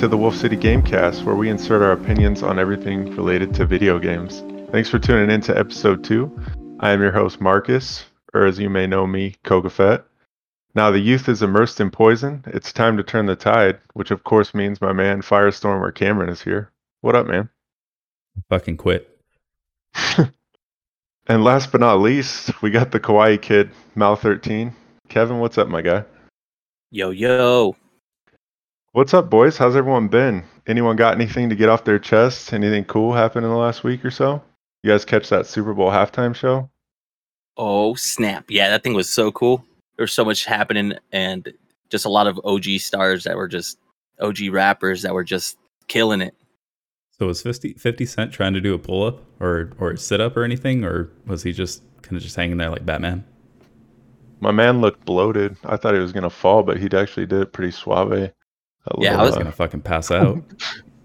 back to the Wolf City Gamecast, where we insert our opinions on everything related to video games. Thanks for tuning in to episode two. I am your host, Marcus, or as you may know me, Kogafet. Now the youth is immersed in poison. It's time to turn the tide, which of course means my man Firestorm or Cameron is here. What up, man? Fucking quit. and last but not least, we got the Kawaii kid, Mal13. Kevin, what's up, my guy? Yo, yo. What's up, boys? How's everyone been? Anyone got anything to get off their chest? Anything cool happened in the last week or so? You guys catch that Super Bowl halftime show? Oh, snap. Yeah, that thing was so cool. There was so much happening and just a lot of OG stars that were just OG rappers that were just killing it. So was 50, 50 Cent trying to do a pull up or or sit up or anything, or was he just kind of just hanging there like Batman? My man looked bloated. I thought he was gonna fall, but he actually did it pretty suave. Yeah, I was uh, gonna fucking pass out.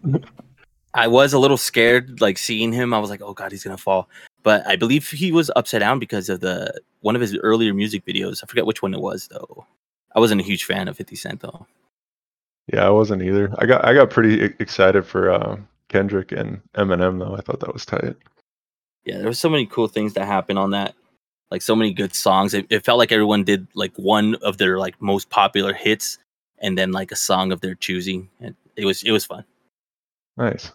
I was a little scared, like seeing him. I was like, "Oh God, he's gonna fall." But I believe he was upside down because of the one of his earlier music videos. I forget which one it was though. I wasn't a huge fan of Fifty Cent though. Yeah, I wasn't either. I got I got pretty excited for uh, Kendrick and Eminem though. I thought that was tight. Yeah, there was so many cool things that happened on that. Like so many good songs. It, it felt like everyone did like one of their like most popular hits and then like a song of their choosing. And it was it was fun. Nice.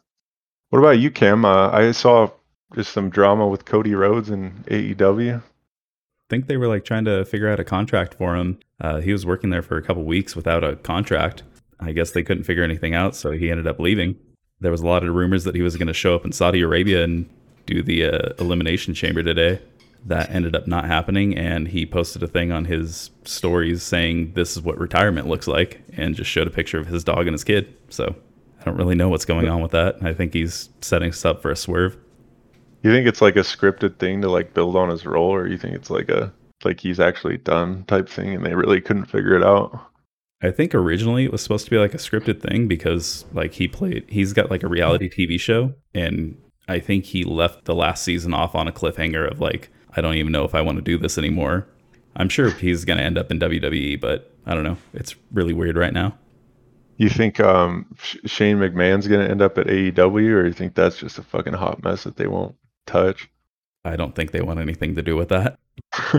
What about you, Cam? Uh, I saw just some drama with Cody Rhodes and AEW. I think they were like trying to figure out a contract for him. Uh, he was working there for a couple weeks without a contract. I guess they couldn't figure anything out, so he ended up leaving. There was a lot of rumors that he was going to show up in Saudi Arabia and do the uh, elimination chamber today that ended up not happening and he posted a thing on his stories saying this is what retirement looks like and just showed a picture of his dog and his kid. So i don't really know what's going on with that. I think he's setting us up for a swerve. You think it's like a scripted thing to like build on his role or you think it's like a like he's actually done type thing and they really couldn't figure it out? I think originally it was supposed to be like a scripted thing because like he played he's got like a reality TV show and I think he left the last season off on a cliffhanger of like I don't even know if I want to do this anymore. I'm sure he's going to end up in WWE, but I don't know. It's really weird right now. You think um, Shane McMahon's going to end up at AEW, or you think that's just a fucking hot mess that they won't touch? I don't think they want anything to do with that.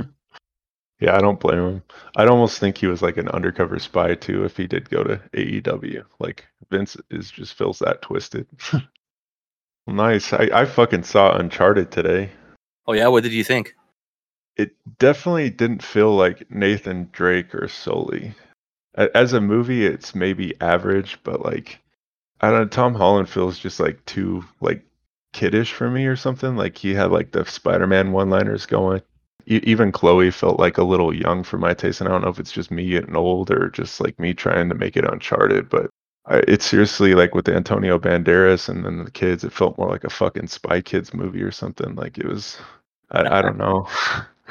yeah, I don't blame him. I'd almost think he was like an undercover spy too if he did go to AEW. Like Vince is just feels that twisted. nice. I, I fucking saw Uncharted today. Oh yeah, what did you think? It definitely didn't feel like Nathan Drake or Sully. As a movie, it's maybe average, but like I don't know, Tom Holland feels just like too like kiddish for me or something. Like he had like the Spider-Man one-liners going. Even Chloe felt like a little young for my taste, and I don't know if it's just me getting old or just like me trying to make it Uncharted. But I, it's seriously like with Antonio Banderas and then the kids, it felt more like a fucking Spy Kids movie or something. Like it was, I, I don't know.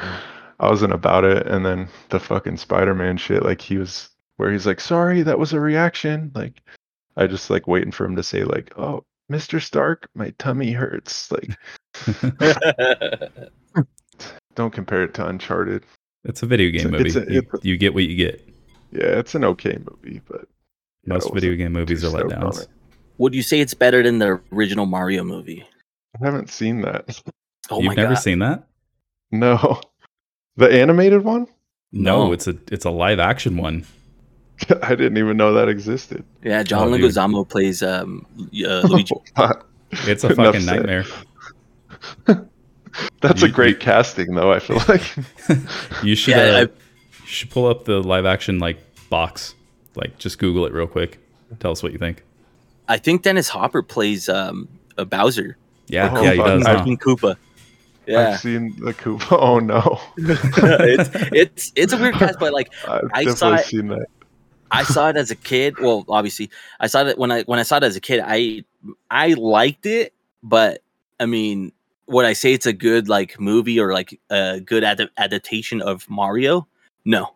I wasn't about it. And then the fucking Spider Man shit, like he was, where he's like, sorry, that was a reaction. Like, I just like waiting for him to say, like, oh, Mr. Stark, my tummy hurts. Like, don't compare it to Uncharted. It's a video game it's, movie. It's a, you, you get what you get. Yeah, it's an okay movie, but most video game movies are letdowns. Would you say it's better than the original Mario movie? I haven't seen that. Oh You've never God. seen that? No. The animated one? No, no, it's a it's a live action one. I didn't even know that existed. Yeah, John oh, Leguizamo plays um, uh, Luigi. it's a fucking nightmare. That's you, a great you, casting, though. I feel like you should yeah, uh, you should pull up the live action like box like, just Google it real quick. Tell us what you think. I think Dennis Hopper plays um, a Bowser. Yeah, oh, yeah, he does. I've seen Koopa. Yeah. I've seen the Koopa. Oh no, it's it's it's a weird cast, but like I've I saw it, seen that. I saw it as a kid. Well, obviously, I saw it when I when I saw it as a kid. I I liked it, but I mean, would I say it's a good like movie or like a good ad- adaptation of Mario? No,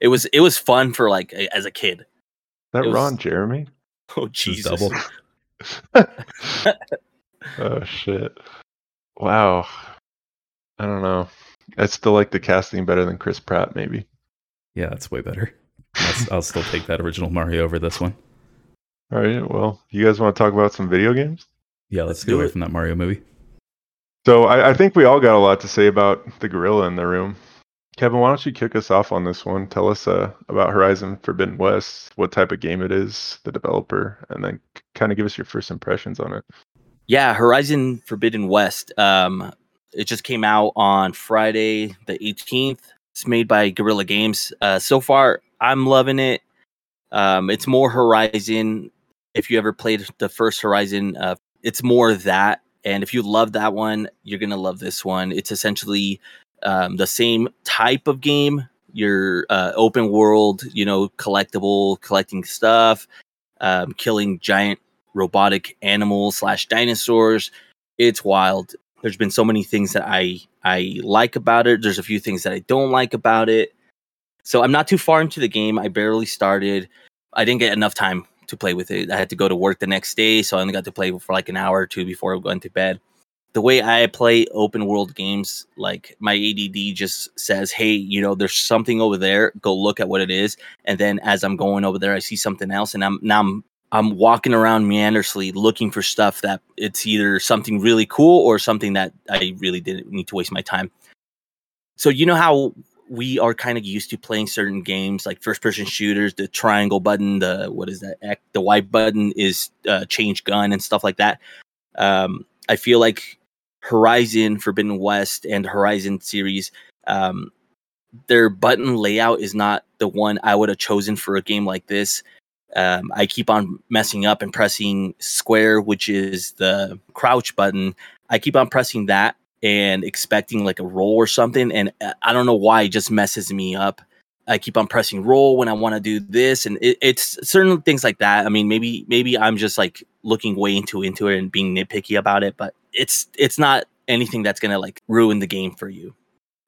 it was it was fun for like a, as a kid. That was, Ron Jeremy? Oh Jesus! oh shit! Wow. I don't know. I still like the casting better than Chris Pratt, maybe. Yeah, that's way better. I'll, I'll still take that original Mario over this one. All right. Well, you guys want to talk about some video games? Yeah, let's, Let's get away it. from that Mario movie. So I, I think we all got a lot to say about the gorilla in the room. Kevin, why don't you kick us off on this one? Tell us uh, about Horizon Forbidden West, what type of game it is, the developer, and then kind of give us your first impressions on it. Yeah, Horizon Forbidden West. Um, it just came out on Friday the 18th. It's made by Guerrilla Games. Uh, so far, I'm loving it. Um, it's more Horizon. If you ever played the first Horizon, uh, it's more that. And if you love that one, you're gonna love this one. It's essentially um, the same type of game. Your uh, open world, you know, collectible, collecting stuff, um, killing giant robotic animals slash dinosaurs. It's wild. There's been so many things that I I like about it. There's a few things that I don't like about it. So I'm not too far into the game. I barely started. I didn't get enough time to play with it. I had to go to work the next day, so I only got to play for like an hour or two before going to bed. The way I play open world games, like my ADD just says, "Hey, you know, there's something over there. Go look at what it is." And then as I'm going over there, I see something else, and I'm now I'm I'm walking around meanderously looking for stuff that it's either something really cool or something that I really didn't need to waste my time. So you know how we are kind of used to playing certain games like first person shooters, the triangle button, the what is that? The Y button is uh, change gun and stuff like that. Um, I feel like Horizon Forbidden West and Horizon series, um, their button layout is not the one I would have chosen for a game like this um, I keep on messing up and pressing square, which is the crouch button. I keep on pressing that and expecting like a roll or something, and uh, I don't know why it just messes me up. I keep on pressing roll when I want to do this, and it, it's certain things like that. I mean, maybe maybe I'm just like looking way into into it and being nitpicky about it, but it's it's not anything that's gonna like ruin the game for you.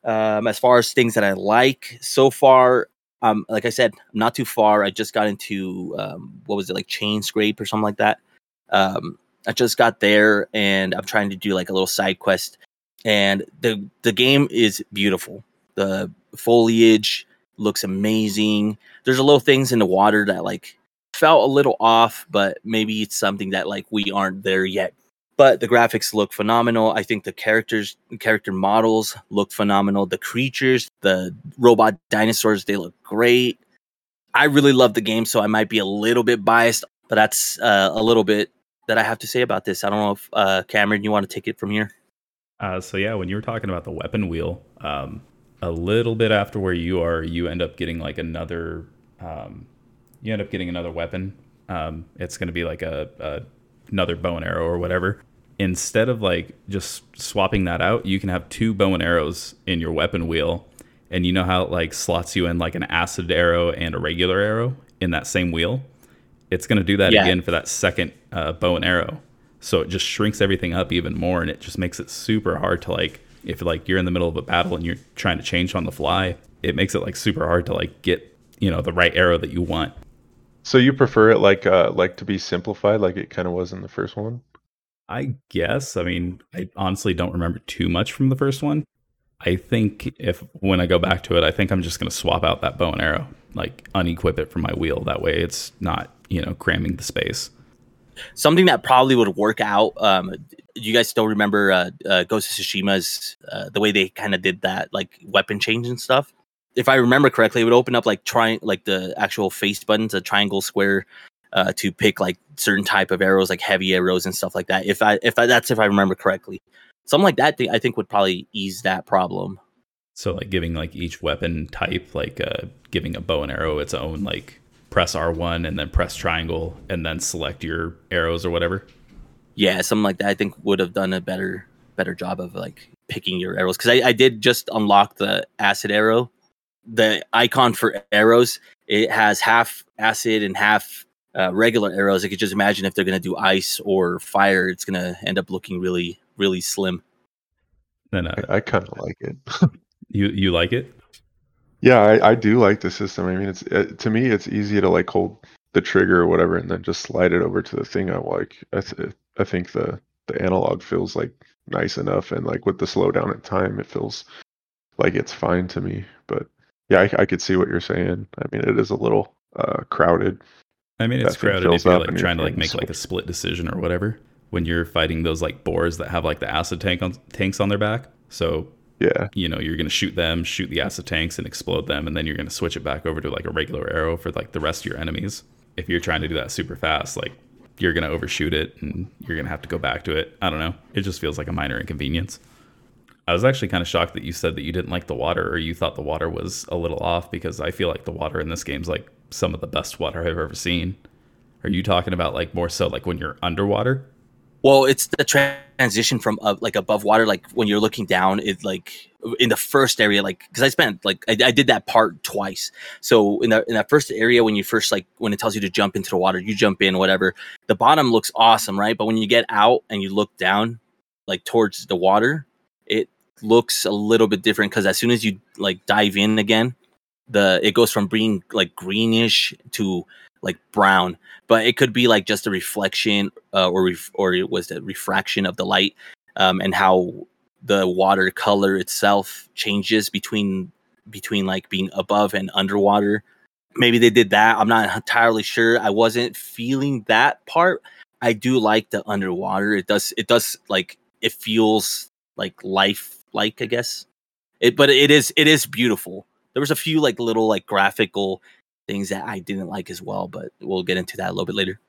Um, as far as things that I like so far, um, like I said, I'm not too far. I just got into um, what was it like Chainscrape or something like that. Um, I just got there and I'm trying to do like a little side quest. And the the game is beautiful. The foliage looks amazing. There's a little things in the water that like felt a little off, but maybe it's something that like we aren't there yet. But the graphics look phenomenal. I think the characters, character models look phenomenal. The creatures, the robot dinosaurs, they look great. I really love the game, so I might be a little bit biased, but that's uh, a little bit that I have to say about this. I don't know if uh, Cameron, you want to take it from here? Uh, so yeah, when you were talking about the weapon wheel, um, a little bit after where you are, you end up getting like another. Um, you end up getting another weapon. Um, it's going to be like a, a another bow and arrow or whatever. Instead of like just swapping that out, you can have two bow and arrows in your weapon wheel, and you know how it like slots you in like an acid arrow and a regular arrow in that same wheel. It's going to do that Yeah. again for that second uh, bow and arrow. So it just shrinks everything up even more, and it just makes it super hard to like if like you're in the middle of a battle and you're trying to change on the fly. It makes it like super hard to like get you know the right arrow that you want. So you prefer it like uh like to be simplified, like it kind of was in the first one? I guess. I mean, I honestly don't remember too much from the first one. I think if when I go back to it, I think I'm just going to swap out that bow and arrow, like unequip it from my wheel. That way, it's not you know cramming the space. Something that probably would work out. Um, you guys still remember uh, uh, Ghost of Tsushima's uh, the way they kind of did that, like weapon change and stuff. If I remember correctly, it would open up like trying like the actual face buttons, a triangle, square, uh, to pick like certain type of arrows, like heavy arrows and stuff like that. If I if I, that's if I remember correctly, something like that, I think would probably ease that problem. So like giving like each weapon type, like uh, giving a bow and arrow its own like press R1 and then press triangle and then select your arrows or whatever. Yeah, something like that. I think would have done a better better job of like picking your arrows because I, I did just unlock the acid arrow. The icon for arrows it has half acid and half uh, regular arrows. I could just imagine if they're gonna do ice or fire, it's gonna end up looking really really slim. Then uh, I, I kind of like it. you you like it? yeah, I, I do like the system. I mean, it's uh, to me it's easy to like hold the trigger or whatever and then just slide it over to the thing I like. I th- I think the the analog feels like nice enough and like with the slowdown in time, it feels like it's fine to me. But yeah, I, I could see what you're saying. I mean, it is a little uh, crowded. I mean, it's crowded if you're like trying to like make like a split decision or whatever when you're fighting those like boars that have like the acid tank on tanks on their back. So Yeah, you know you're gonna shoot them, shoot the acid tanks, and explode them, and then you're gonna switch it back over to like a regular arrow for like the rest of your enemies. If you're trying to do that super fast, like you're gonna overshoot it, and you're gonna have to go back to it. I don't know. It just feels like a minor inconvenience. I was actually kind of shocked that you said that you didn't like the water, or you thought the water was a little off, because I feel like the water in this game's like some of the best water I've ever seen. Are you talking about like more so like when you're underwater? Well, it's the transition from uh, like above water, like when you're looking down. It like in the first area, like because I spent like I, I did that part twice. So in that in that first area, when you first like when it tells you to jump into the water, you jump in, whatever. The bottom looks awesome, right? But when you get out and you look down, like towards the water, it looks a little bit different because as soon as you like dive in again, the it goes from being like greenish to like brown. But it could be like just a reflection uh, or ref- or it was the refraction of the light um, and how the water color itself changes between between like being above and underwater. Maybe they did that. I'm not entirely sure. I wasn't feeling that part. I do like the underwater. It does it does like it feels like life like i guess it but it is it is beautiful there was a few like little like graphical things that I didn't like as well, but we'll get into that a little bit later.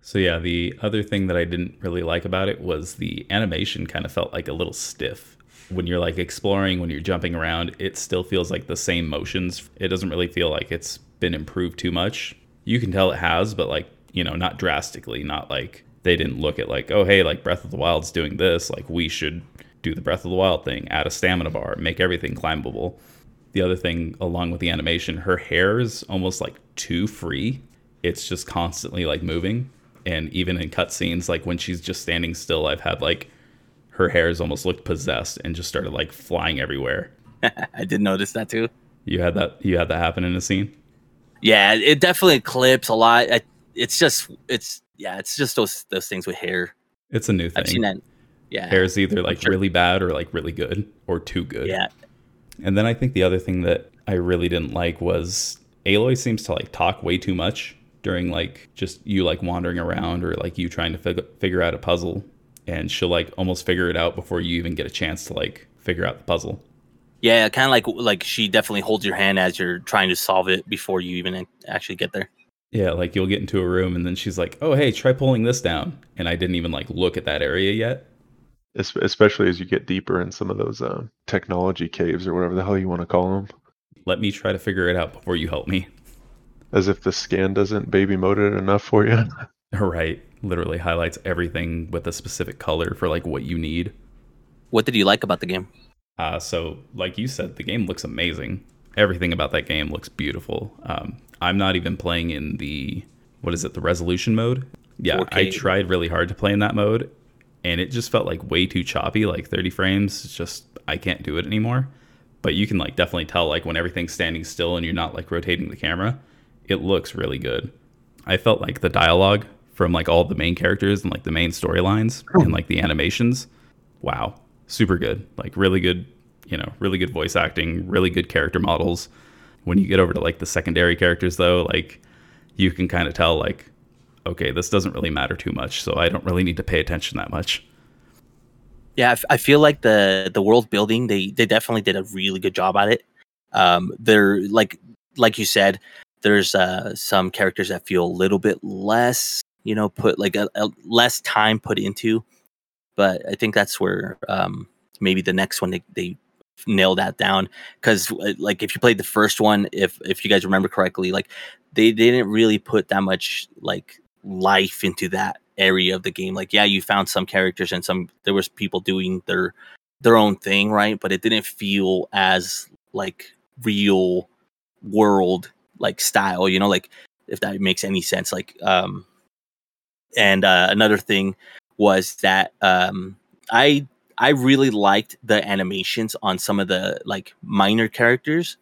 So yeah, the other thing that I didn't really like about it was the animation kind of felt like a little stiff. When you're like exploring, when you're jumping around, it still feels like the same motions. It doesn't really feel like it's been improved too much. You can tell it has, but like, you know, not drastically, not like they didn't look at like, oh hey, like Breath of the Wild's doing this, like we should do the Breath of the Wild thing, add a stamina bar, make everything climbable. The other thing along with the animation, her hair is almost like too free. It's just constantly like moving. And even in cutscenes, like when she's just standing still, I've had like her hairs almost looked possessed and just started like flying everywhere. I did notice that too. You had that you had that happen in a scene? Yeah, it definitely clips a lot. I, it's just it's yeah, it's just those those things with hair. It's a new thing. I've seen that. Yeah, Hair is either like sure. really bad or like really good or too good. yeah, And then I think the other thing that I really didn't like was Aloy seems to like talk way too much during like just you like wandering around or like you trying to fig- figure out a puzzle and she'll like almost figure it out before you even get a chance to like figure out the puzzle. yeah. Kind of like like she definitely holds your hand as you're trying to solve it before you even actually get there. Yeah, like you'll get into a room and then she's like, "Oh, hey, try pulling this down." And I didn't even like look at that area yet. Es- especially as you get deeper in some of those um, technology caves or whatever the hell you want to call them. Let me try to figure it out before you help me. As if the scan doesn't baby mode it enough for you. Right. Literally highlights everything with a specific color for like what you need. What did you like about the game? Uh, so, like you said, the game looks amazing. Everything about that game looks beautiful. Um, I'm not even playing in the what is it, the resolution mode? Yeah, I 4K. tried really hard to play in that mode, and it just felt like way too choppy. Like 30 frames, it's just I can't do it anymore. But you can like definitely tell like when everything's standing still and you're not like rotating the camera, it looks really good. I felt like the dialogue from like all the main characters and like the main storylines and like the animations wow super good like really good you know really good voice acting really good character models when you get over to like the secondary characters though like you can kind of tell like okay this doesn't really matter too much so i don't really need to pay attention that much Yeah, I, f- I feel like the the world building they they definitely did a really good job at it. Um, they're like like you said, there's uh, some characters that feel a little bit less, you know, put like a, a less time put into. But I think that's where um, maybe the next one they, they nail that down because like if you played the first one, if if you guys remember correctly, like they didn't really put that much like life into that area of the game. Like yeah you found some characters and some there was people doing their their own thing right? But it didn't feel as like real world like style you know? Like if that makes any sense. Like um and uh another thing was that um i i really liked the animations on some of the like minor characters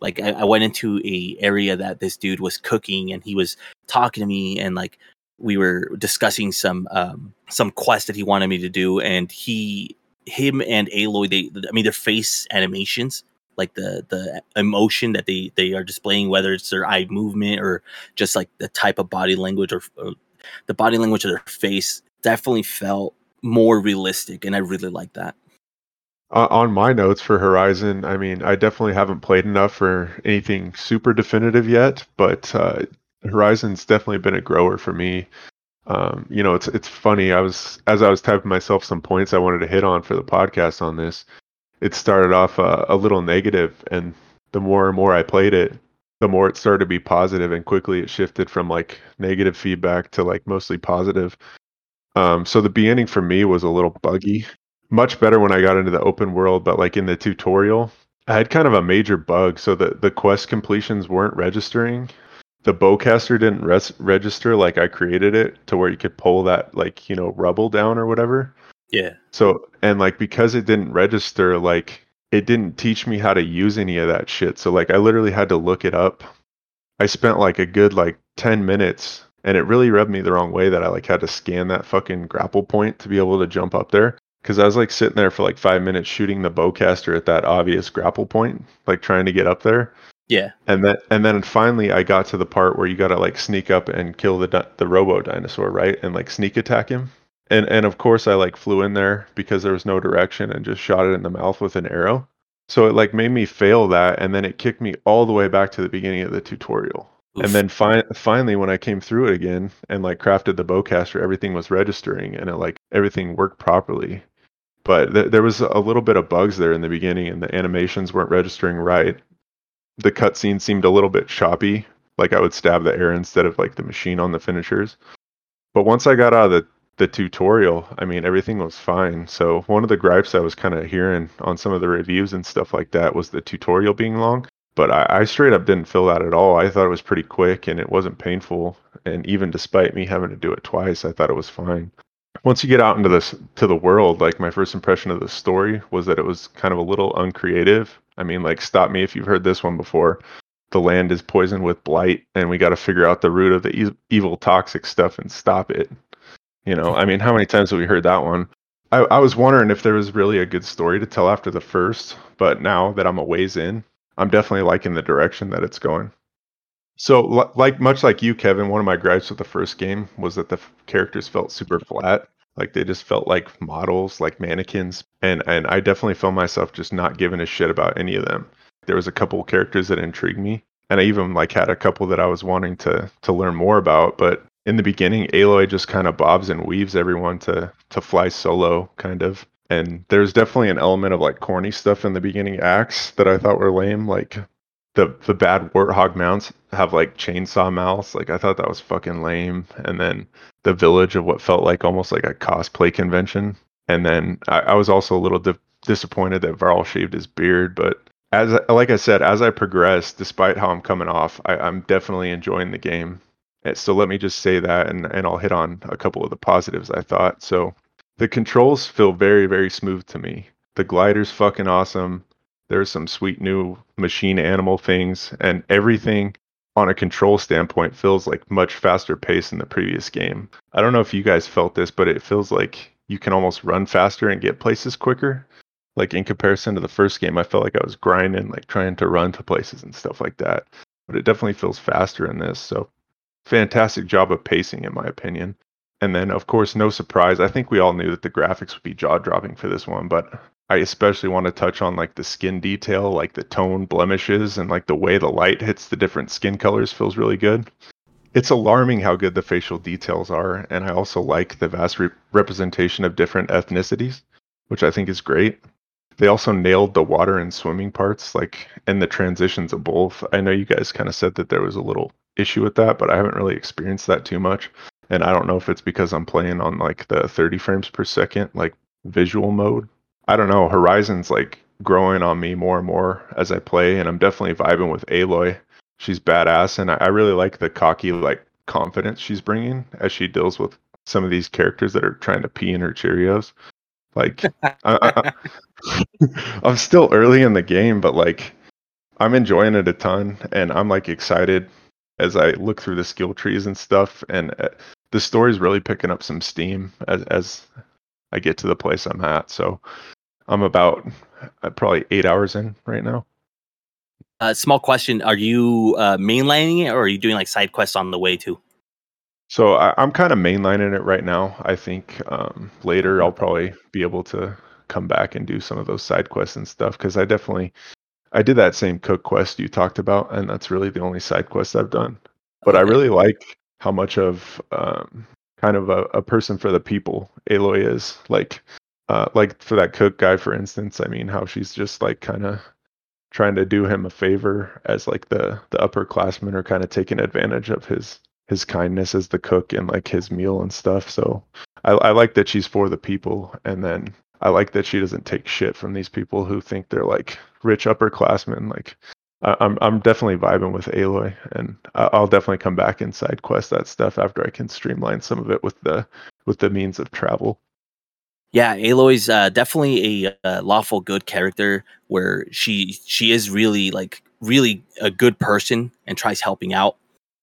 like I, I went into a area that this dude was cooking and he was talking to me and like we were discussing some um some quest that he wanted me to do and he him and Aloy they I mean their face animations like the the emotion that they they are displaying, whether it's their eye movement or just like the type of body language or, or the body language of their face, definitely felt more realistic, and I really like that. Uh, on my notes for Horizon, I mean, I definitely haven't played enough for anything super definitive yet, but uh, Horizon's definitely been a grower for me. Um, you know, it's it's funny. I was as I was typing myself some points I wanted to hit on for the podcast on this. It started off uh, a little negative, and the more and more I played it, the more it started to be positive, and quickly it shifted from like negative feedback to like mostly positive. Um, so the beginning for me was a little buggy. Much better when I got into the open world, but like in the tutorial, I had kind of a major bug. So the the quest completions weren't registering the bowcaster didn't res- register like I created it to where you could pull that like you know rubble down or whatever. Yeah. So and like because it didn't register, like it didn't teach me how to use any of that shit. So like I literally had to look it up. I spent like a good like ten minutes and it really rubbed me the wrong way that I like had to scan that fucking grapple point to be able to jump up there. Cause I was like sitting there for like five minutes shooting the bowcaster at that obvious grapple point, like trying to get up there. Yeah. And then and then finally I got to the part where you got to like sneak up and kill the the robo dinosaur, right? And like sneak attack him. And and of course I like flew in there because there was no direction and just shot it in the mouth with an arrow. So it like made me fail that and then it kicked me all the way back to the beginning of the tutorial. Oof. And then fi- finally when I came through it again and like crafted the bowcaster, everything was registering and it like everything worked properly. But th- there was a little bit of bugs there in the beginning and the animations weren't registering right the cutscene seemed a little bit choppy. Like I would stab the air instead of like the machine on the finishers. But once I got out of the, the tutorial, I mean everything was fine. So one of the gripes I was kind of hearing on some of the reviews and stuff like that was the tutorial being long. But I, I straight up didn't feel that at all. I thought it was pretty quick and it wasn't painful. And even despite me having to do it twice, I thought it was fine once you get out into this to the world like my first impression of the story was that it was kind of a little uncreative I mean, like, stop me if you've heard this one before. The land is poisoned with blight, and we got to figure out the root of the e- evil, toxic stuff and stop it. You know, I mean, how many times have we heard that one? I, I was wondering if there was really a good story to tell after the first, but now that I'm a ways in, I'm definitely liking the direction that it's going. So, like much like you, Kevin, one of my gripes with the first game was that the f- characters felt super flat. Like they just felt like models, like mannequins, and and I definitely felt myself just not giving a shit about any of them. There was a couple characters that intrigued me, and I even like had a couple that I was wanting to to learn more about. But in the beginning, Aloy just kind of bobs and weaves everyone to to fly solo, kind of. And there's definitely an element of like corny stuff in the beginning acts that I thought were lame, like the the bad warthog mounts have like chainsaw mouths. Like I thought that was fucking lame. And then the village of what felt like almost like a cosplay convention. And then I, I was also a little di- disappointed that Varl shaved his beard. But as like I said, as I progress, despite how I'm coming off, I, I'm definitely enjoying the game. Eh, so let me just say that, and and I'll hit on a couple of the positives I thought. So the controls feel very very smooth to me. The glider's fucking awesome there's some sweet new machine animal things, and everything on a control standpoint feels like much faster pace than the previous game. I don't know if you guys felt this, but it feels like you can almost run faster and get places quicker. Like in comparison to the first game, I felt like I was grinding, like trying to run to places and stuff like that. But it definitely feels faster in this. So fantastic job of pacing, in my opinion. And then, of course, no surprise. I think we all knew that the graphics would be jaw dropping for this one, but I especially want to touch on like the skin detail, like the tone blemishes and like the way the light hits the different skin colors feels really good. It's alarming how good the facial details are, and I also like the vast re- representation of different ethnicities, which I think is great. They also nailed the water and swimming parts, like and the transitions of both. I know you guys kind of said that there was a little issue with that, but I haven't really experienced that too much. And I don't know if it's because I'm playing on like the 30 frames per second, like visual mode, I don't know. Horizon's like growing on me more and more as I play, and I'm definitely vibing with Aloy. She's badass, and I, I really like the cocky like confidence she's bringing as she deals with some of these characters that are trying to pee in her Cheerios. Like, I, am still early in the game, but like, I'm enjoying it a ton, and I'm like excited as I look through the skill trees and stuff. And uh, the story's really picking up some steam as as I get to the place I'm at. So I'm about uh, probably eight hours in right now. Uh, small question: Are you uh, mainlining it, or are you doing like side quests on the way too? So I, I'm kind of mainlining it right now. I think um, later I'll probably be able to come back and do some of those side quests and stuff because I definitely I did that same cook quest you talked about, and that's really the only side quest I've done. But I really like how much of um, kind of a, a person for the people Aloy is. Like, uh, like for that cook guy, for instance. I mean, how she's just like kind of trying to do him a favor as like the the upperclassmen are kind of taking advantage of his his kindness as the cook and like his meal and stuff. So I, I like that she's for the people, and then I like that she doesn't take shit from these people who think they're like rich upperclassmen. Like I, I'm I'm definitely vibing with Aloy, and I- I'll definitely come back and side quest that stuff after I can streamline some of it with the with the means of travel. Yeah, Aloy's uh, definitely a uh, lawful good character where she she is really like really a good person and tries helping out,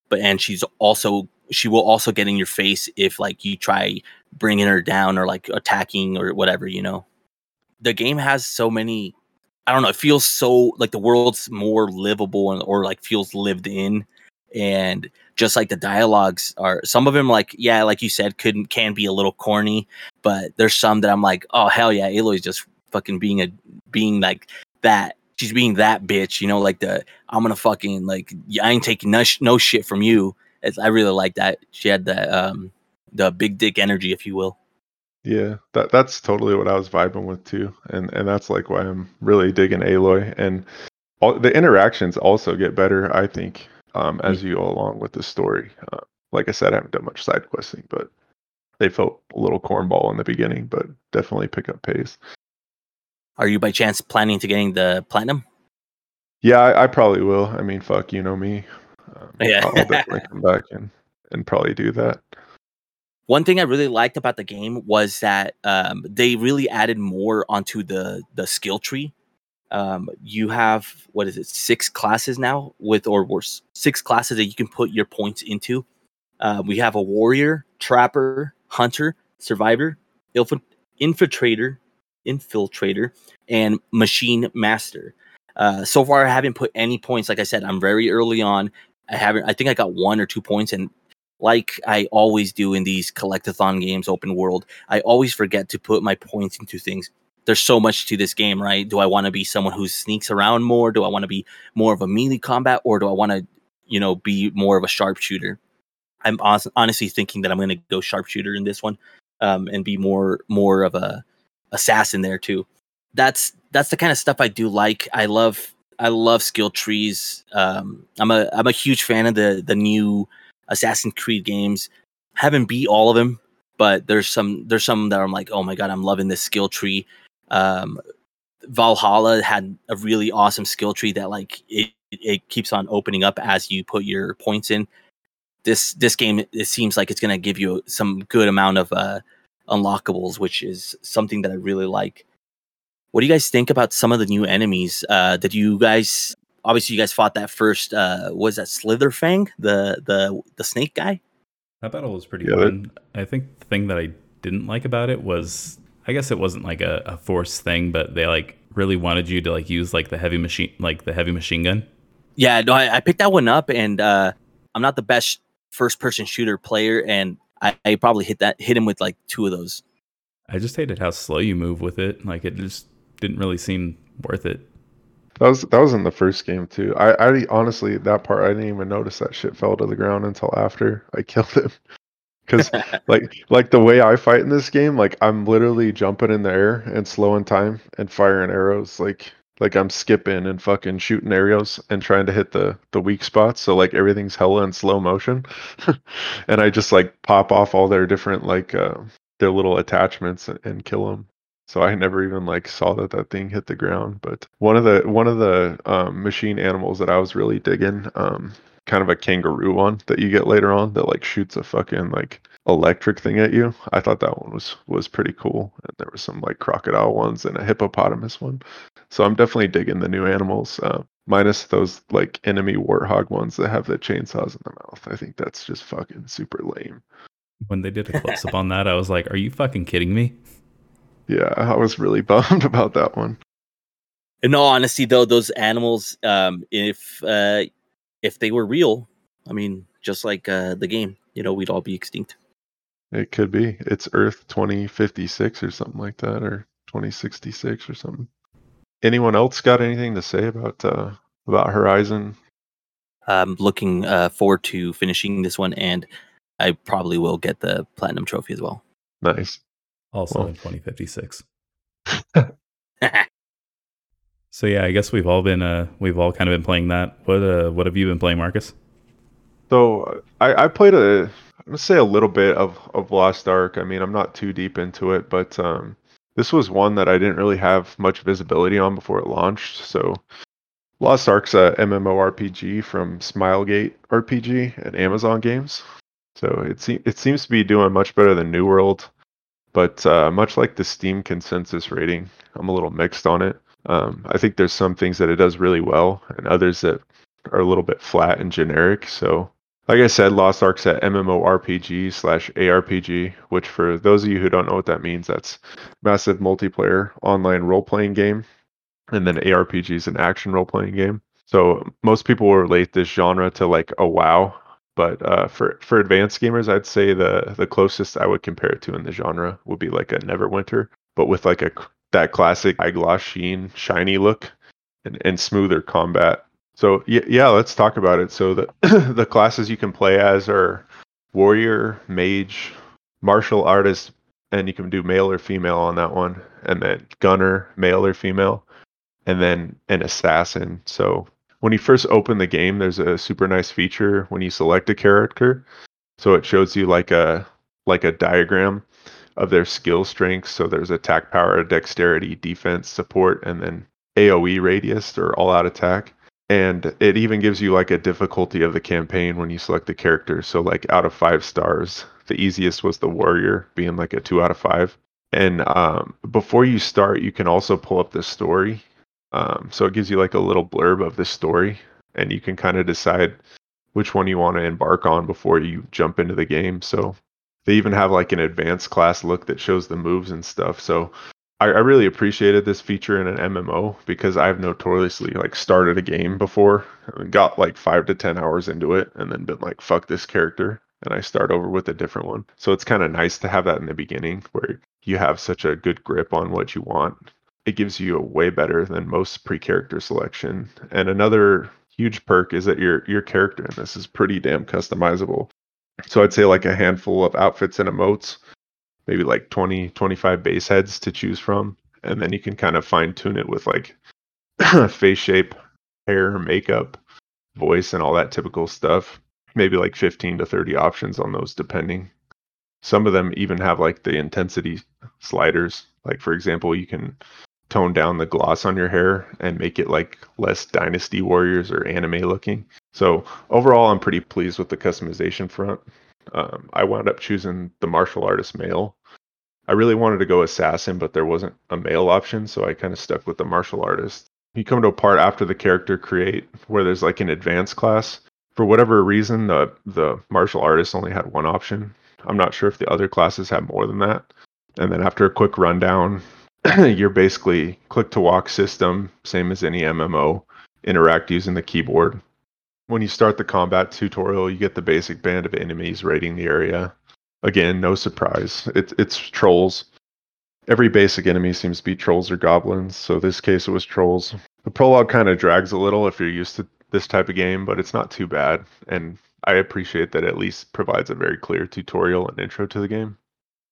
but and she's also she will also get in your face if like you try bringing her down or like attacking or whatever you know. The game has so many. I don't know. It feels so like the world's more livable and or like feels lived in, and just like the dialogues are some of them like yeah like you said couldn't can be a little corny but there's some that I'm like, oh hell yeah, Aloy's just fucking being a being like that. She's being that bitch, you know, like the I'm gonna fucking like I ain't taking no, sh- no shit from you. It's, I really like that. She had that um the big dick energy, if you will. Yeah, that that's totally what I was vibing with too, and and that's like why I'm really digging Aloy, and all the interactions also get better, I think, um, as you go along with the story. Uh, like I said, I haven't done much side questing, but they felt a little cornball in the beginning, but definitely pick up pace. Are you by chance planning to getting the platinum? Yeah, I, I probably will. I mean, fuck, you know me. Um, Yeah. I'll definitely come back and and probably do that. One thing I really liked about the game was that um, they really added more onto the the skill tree. Um, you have what is it, six classes now with or worse, six classes that you can put your points into. Uh, we have a warrior, trapper, hunter, survivor, ilf- infiltrator, infiltrator, and machine master. Uh, so far, I haven't put any points. Like I said, I'm very early on. I haven't. I think I got one or two points, and like I always do in these collectathon games, open world, I always forget to put my points into things. There's so much to this game, right? Do I want to be someone who sneaks around more? Do I want to be more of a melee combat, or do I want to, you know, be more of a sharpshooter? I'm honestly thinking that I'm going to go sharpshooter in this one, um, and be more more of a assassin there too. That's that's the kind of stuff I do like. I love I love skill trees. Um, I'm a I'm a huge fan of the the new Assassin's Creed games. Haven't beat all of them, but there's some there's some that I'm like, oh my god, I'm loving this skill tree. Um, Valhalla had a really awesome skill tree that like it it keeps on opening up as you put your points in. This this game it seems like it's gonna give you some good amount of uh, unlockables, which is something that I really like. What do you guys think about some of the new enemies? Uh, did you guys obviously you guys fought that first? Uh, was that Slitherfang, the the the snake guy? That battle was pretty Yeah, that- I think the thing that I didn't like about it was, I guess it wasn't like a, a force thing, but they like really wanted you to like use like the heavy machine, like the heavy machine gun. Yeah, no, I, I picked that one up, and uh, I'm not the best first person shooter player, and I, I probably hit that hit him with like two of those. I just hated how slow you move with it. Like it just didn't really seem worth it. That was that was in the first game too. I, I honestly that part I didn't even notice that shit fell to the ground until after I killed him. Because like like the way I fight in this game, like I'm literally jumping in the air and slowing time and firing arrows. Like like I'm skipping and fucking shooting arrows and trying to hit the the weak spots. So like everything's hella in slow motion, and I just like pop off all their different like uh, their little attachments and, and kill them. So I never even like saw that that thing hit the ground. But one of the one of the um, machine animals that I was really digging, um, kind of a kangaroo one that you get later on that like shoots a fucking like electric thing at you. I thought that one was was pretty cool. And there were some like crocodile ones and a hippopotamus one. So I'm definitely digging the new animals. Uh, minus those like enemy warthog ones that have the chainsaws in the mouth. I think that's just fucking super lame. When they did a close up on that, I was like, "Are you fucking kidding me?" Yeah, I was really bummed about that one. In all honesty, though, those animals, um, if uh, if they were real, I mean, just like uh, the game, you know, we'd all be extinct. It could be. It's Earth 2056 or something like that, or 2066 or something. Anyone else got anything to say about uh, about Horizon? I'm looking uh, forward to finishing this one, and I probably will get the platinum trophy as well. Nice. Also Well. in 2056. So yeah, I guess we've all been uh we've all kind of been playing that. What uh what have you been playing, Marcus? So I, I played a, I'm gonna say a little bit of of Lost Ark. I mean, I'm not too deep into it, but um, this was one that I didn't really have much visibility on before it launched. So Lost Ark's a MMORPG from Smilegate RPG and Amazon Games. So it se- it seems to be doing much better than New World, but uh, much like the Steam consensus rating, I'm a little mixed on it. Um, I think there's some things that it does really well, and others that are a little bit flat and generic. So like I said, Lost Ark's at MMORPG slash ARPG, which for those of you who don't know what that means, that's massive multiplayer online role playing game. And then ARPG is an action role playing game. So most people will relate this genre to like a WoW, but uh, for for advanced gamers, I'd say the the closest I would compare it to in the genre would be like a Neverwinter, but with like a that classic eyeglass sheen, shiny look, and, and smoother combat. So yeah, let's talk about it. So the the classes you can play as are warrior, mage, martial artist, and you can do male or female on that one, and then gunner, male or female, and then an assassin. So when you first open the game, there's a super nice feature when you select a character. So it shows you like a like a diagram of their skill strengths. So there's attack power, dexterity, defense, support, and then AoE radius or all out attack and it even gives you like a difficulty of the campaign when you select the character so like out of five stars the easiest was the warrior being like a two out of five. And um, before you start you can also pull up the story. Um, so it gives you like a little blurb of the story and you can kind of decide which one you want to embark on before you jump into the game. So they even have like an advanced class look that shows the moves and stuff. So I, I really appreciated this feature in an MMO because I've notoriously like started a game before and got like five to ten hours into it and then been like, fuck this character. And I start over with a different one. So it's kind of nice to have that in the beginning where you have such a good grip on what you want. It gives you a way better than most pre-character selection. And another huge perk is that your your character in this is pretty damn customizable. So I'd say like a handful of outfits and emotes maybe like 20 25 base heads to choose from and then you can kind of fine tune it with like face shape hair makeup voice and all that typical stuff. Maybe like 15 to 30 options on those depending. Some of them even have like the intensity sliders. Like for example you can tone down the gloss on your hair and make it like less dynasty warriors or anime looking. So overall i'm pretty pleased with the customization front um, I wound up choosing the martial artist male. I really wanted to go assassin, but there wasn't a male option, so I kind of stuck with the martial artist. You come to a part after the character create where there's like an advanced class. For whatever reason, the the martial artist only had one option. I'm not sure if the other classes have more than that. And then after a quick rundown, you're basically click to walk system, same as any MMO, interact using the keyboard when you start the combat tutorial, you get the basic band of enemies raiding the area. Again, no surprise. It's it's trolls. Every basic enemy seems to be trolls or goblins, so this case it was trolls. The prologue kind of drags a little if you're used to this type of game, but it's not too bad, and I appreciate that it at least provides a very clear tutorial and intro to the game.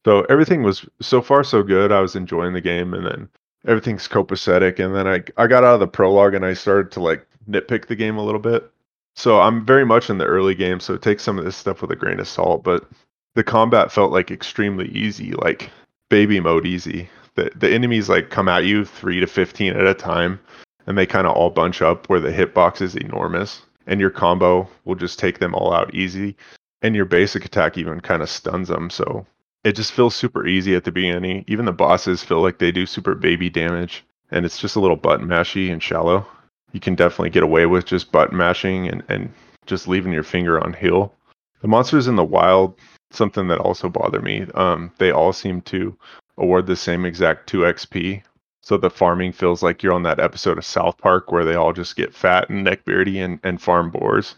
So everything was so far so good. I was enjoying the game, and then everything's copacetic. And then I I got out of the prologue and I started to like nitpick the game a little bit. So I'm very much in the early game, so take some of this stuff with a grain of salt. But the combat felt like extremely easy, like baby mode easy. The the enemies like come at you three to fifteen at a time, and they kind of all bunch up where the hitbox is enormous, and your combo will just take them all out easy, and your basic attack even kind of stuns them. So it just feels super easy at the beginning. Even the bosses feel like they do super baby damage, and it's just a little button mashy and shallow you can definitely get away with just button mashing and, and just leaving your finger on heal. The monsters in the wild, something that also bother me, um, they all seem to award the same exact 2 XP So the farming feels like you're on that episode of South Park where they all just get fat and neckbeardy and, and farm boars.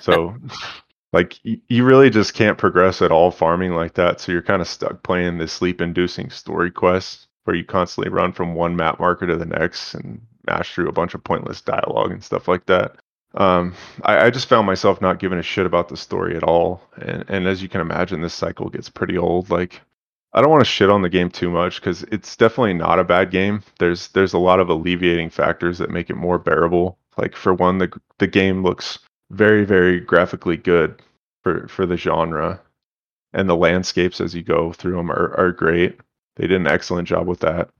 so like you really just can't progress at all farming like that. So you're kind of stuck playing this sleep inducing story quest where you constantly run from one map marker to the next and mash through a bunch of pointless dialogue and stuff like that. Um, I, I just found myself not giving a shit about the story at all. And, and as you can imagine, this cycle gets pretty old. Like I don't want to shit on the game too much because it's definitely not a bad game. There's there's a lot of alleviating factors that make it more bearable. Like for one, the the game looks very very graphically good for for the genre, and the landscapes as you go through them are are great. They did an excellent job with that.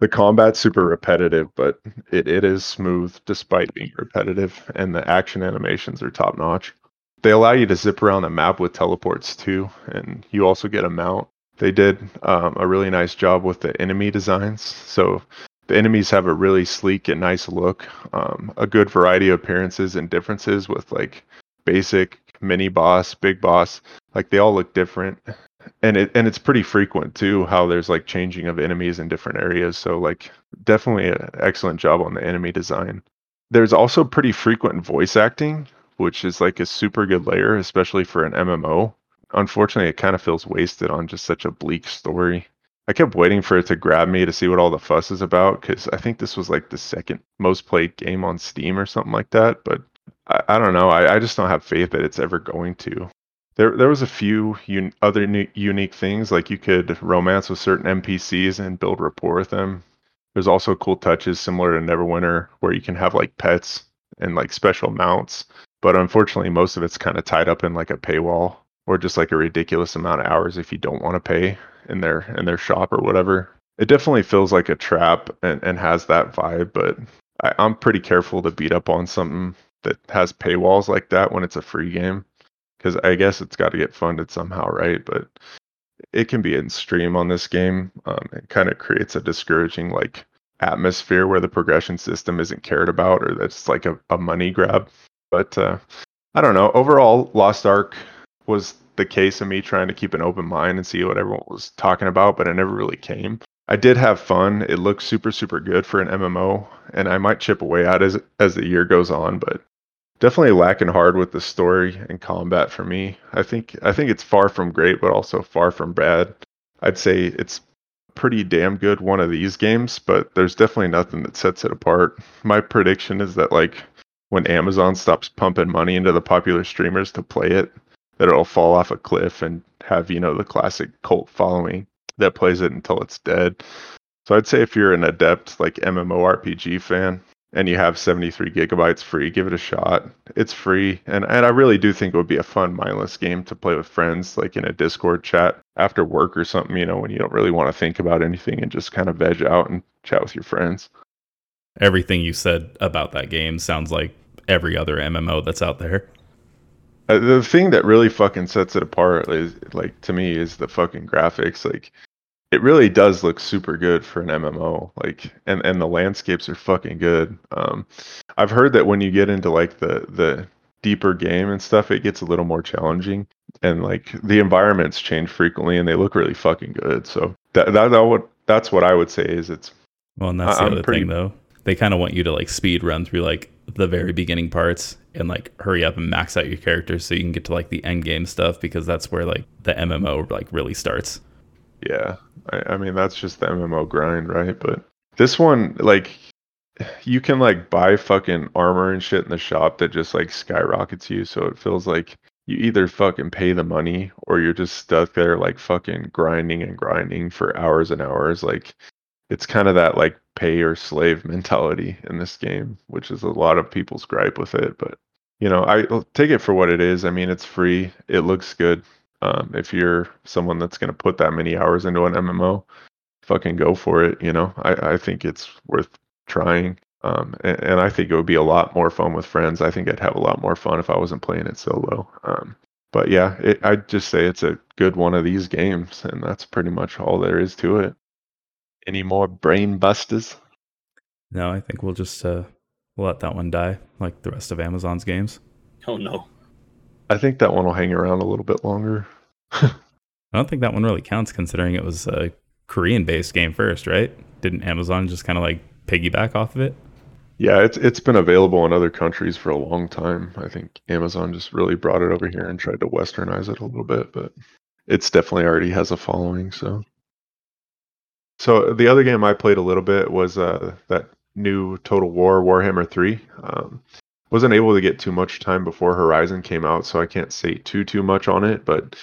The combat's super repetitive, but it, it is smooth despite being repetitive, and the action animations are top notch. They allow you to zip around the map with teleports too, and you also get a mount they did um, a really nice job with the enemy designs. So the enemies have a really sleek and nice look, um, a good variety of appearances and differences with like basic, mini boss, big boss. Like they all look different, and it and it's pretty frequent too. How there's like changing of enemies in different areas. So like definitely an excellent job on the enemy design. There's also pretty frequent voice acting, which is like a super good layer, especially for an MMO unfortunately, it kind of feels wasted on just such a bleak story. I kept waiting for it to grab me to see what all the fuss is about because I think this was like the second most played game on Steam or something like that. But I, I don't know. I, I, just don't have faith that it's ever going to. There, there was a few un- other new, unique things like you could romance with certain NPCs and build rapport with them. There's also cool touches similar to Neverwinter where you can have like pets and like special mounts. But unfortunately, most of it's kind of tied up in like a paywall or just like a ridiculous amount of hours if you don't want to pay in their in their shop or whatever. It definitely feels like a trap and, and has that vibe, but I, I'm pretty careful to beat up on something that has paywalls like that when it's a free game because I guess it's got to get funded somehow, right? But it can be in stream on this game. Um, it kind of creates a discouraging like atmosphere where the progression system isn't cared about or that's like a, a money grab. But uh, I don't know. Overall, Lost Ark was the case of me trying to keep an open mind and see what everyone was talking about, but it never really came. I did have fun. It looks super super good for an MMO, and I might chip away at as as the year goes on, but definitely lacking hard with the story and combat for me. I think I think it's far from great, but also far from bad. I'd say it's pretty damn good one of these games, but there's definitely nothing that sets it apart. My prediction is that like when Amazon stops pumping money into the popular streamers to play it, that it'll fall off a cliff and have you know the classic cult following that plays it until it's dead. So I'd say if you're an adept like MMORPG fan and you have 73 gigabytes free, give it a shot. It's free, and and I really do think it would be a fun mindless game to play with friends, like in a Discord chat after work or something. You know, when you don't really want to think about anything and just kind of veg out and chat with your friends. Everything you said about that game sounds like every other MMO that's out there. Uh, the thing that really fucking sets it apart is like to me is the fucking graphics. Like it really does look super good for an MMO. Like and and the landscapes are fucking good. Um, I've heard that when you get into like the the deeper game and stuff, it gets a little more challenging, and like the environments change frequently, and they look really fucking good. So that that, that what that's what I would say is it's. Well, and that's the I'm other pretty, thing though. They kind of want you to like speed run through like the very beginning parts and like hurry up and max out your characters so you can get to like the end game stuff because that's where like the MMO like really starts. Yeah, I, I mean that's just the MMO grind, right? But this one, like, you can like buy fucking armor and shit in the shop that just like skyrockets you, so it feels like you either fucking pay the money or you're just stuck there like fucking grinding and grinding for hours and hours. Like it's kind of that like pay or slave mentality in this game, which is a lot of people's gripe with it. But you know, I take it for what it is. I mean, it's free. It looks good. Um, if you're someone that's going to put that many hours into an MMO, fucking go for it. You know, I, I think it's worth trying. Um, and, and, I think it would be a lot more fun with friends. I think I'd have a lot more fun if I wasn't playing it solo. Um, but yeah, it, I'd just say it's a good one of these games, and that's pretty much all there is to it. Any more brain busters? No, I think we'll just uh, we'll let that one die, like the rest of Amazon's games. Oh no. I think that one will hang around a little bit longer. I don't think that one really counts, considering it was a Korean-based game first, right? didn't Amazon just kind of like piggyback off of it? Yeah, it's it's been available in other countries for a long time. I think Amazon just really brought it over here and tried to westernize it a little bit, but it's definitely already has a following. So, so the other game I played a little bit was uh, that new Total War Warhammer Three. Um, wasn't able to get too much time before Horizon came out, so I can't say too too much on it. But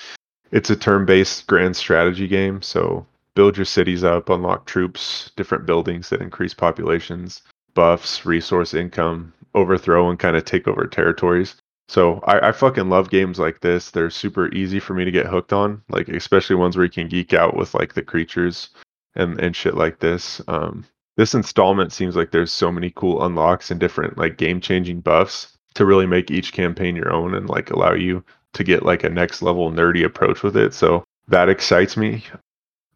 it's a turn-based grand strategy game, so build your cities up, unlock troops, different buildings that increase populations, buffs, resource income, overthrow, and kind of take over territories. So I, I fucking love games like this. They're super easy for me to get hooked on, like especially ones where you can geek out with like the creatures and and shit like this. Um, this installment seems like there's so many cool unlocks and different like game changing buffs to really make each campaign your own and like allow you to get like a next level nerdy approach with it. So that excites me.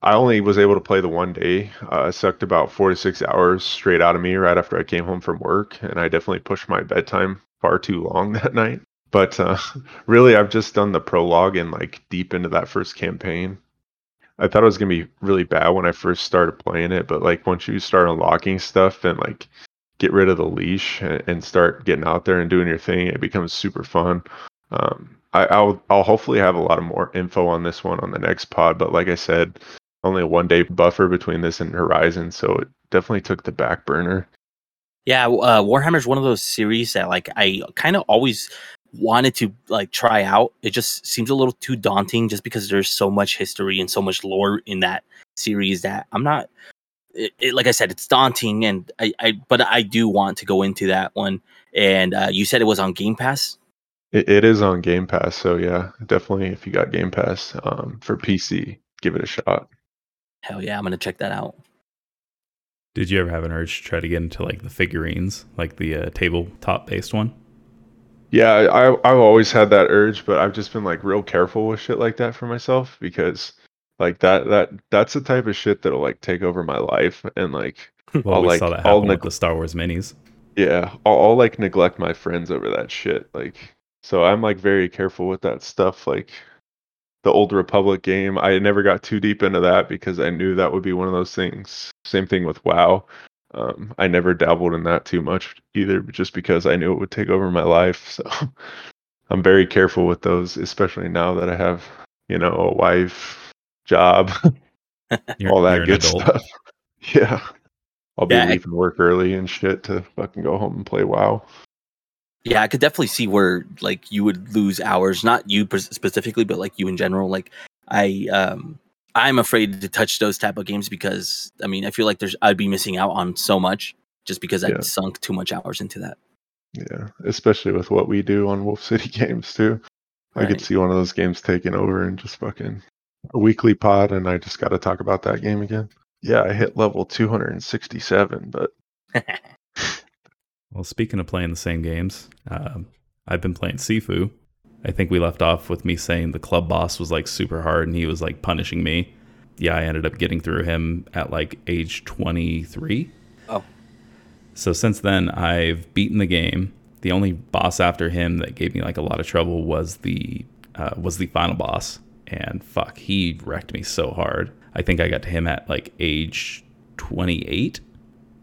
I only was able to play the one day. Uh, sucked about four to six hours straight out of me right after I came home from work, and I definitely pushed my bedtime far too long that night. But uh, really, I've just done the prologue and like deep into that first campaign. I thought it was gonna be really bad when I first started playing it, but like once you start unlocking stuff and like get rid of the leash and, and start getting out there and doing your thing, it becomes super fun. Um, I, will I'll hopefully have a lot of more info on this one on the next pod, but like I said, only a one day buffer between this and Horizon, so it definitely took the back burner. Yeah, uh, Warhammer is one of those series that like I kind of always wanted to like try out. It just seems a little too daunting, just because there's so much history and so much lore in that series that I'm not. It, it, like I said, it's daunting, and I, I, but I do want to go into that one. And uh, you said it was on Game Pass. It, it is on Game Pass, so yeah, definitely. If you got Game Pass um, for PC, give it a shot. Hell yeah, I'm gonna check that out. Did you ever have an urge to try to get into like the figurines, like the uh, tabletop based one? Yeah, I I've always had that urge, but I've just been like real careful with shit like that for myself because like that that that's the type of shit that'll like take over my life and like well, I'll, we like, saw that I'll with the Star Wars minis. Yeah, I'll, I'll like neglect my friends over that shit. Like, so I'm like very careful with that stuff. Like, the old Republic game. I never got too deep into that because I knew that would be one of those things. Same thing with WoW. Um, I never dabbled in that too much either, just because I knew it would take over my life. So I'm very careful with those, especially now that I have, you know, a wife, job, all that good stuff. Yeah. I'll be yeah, leaving I, work early and shit to fucking go home and play WoW. Yeah, I could definitely see where like you would lose hours, not you specifically, but like you in general. Like I, um, I'm afraid to touch those type of games because I mean I feel like there's I'd be missing out on so much just because yeah. I've sunk too much hours into that. Yeah, especially with what we do on Wolf City Games too. Right. I could see one of those games taking over and just fucking a weekly pod, and I just got to talk about that game again. Yeah, I hit level 267, but Well, speaking of playing the same games, uh, I've been playing Sifu. I think we left off with me saying the club boss was like super hard and he was like punishing me. Yeah, I ended up getting through him at like age 23. Oh. So since then, I've beaten the game. The only boss after him that gave me like a lot of trouble was the uh, was the final boss, and fuck, he wrecked me so hard. I think I got to him at like age 28.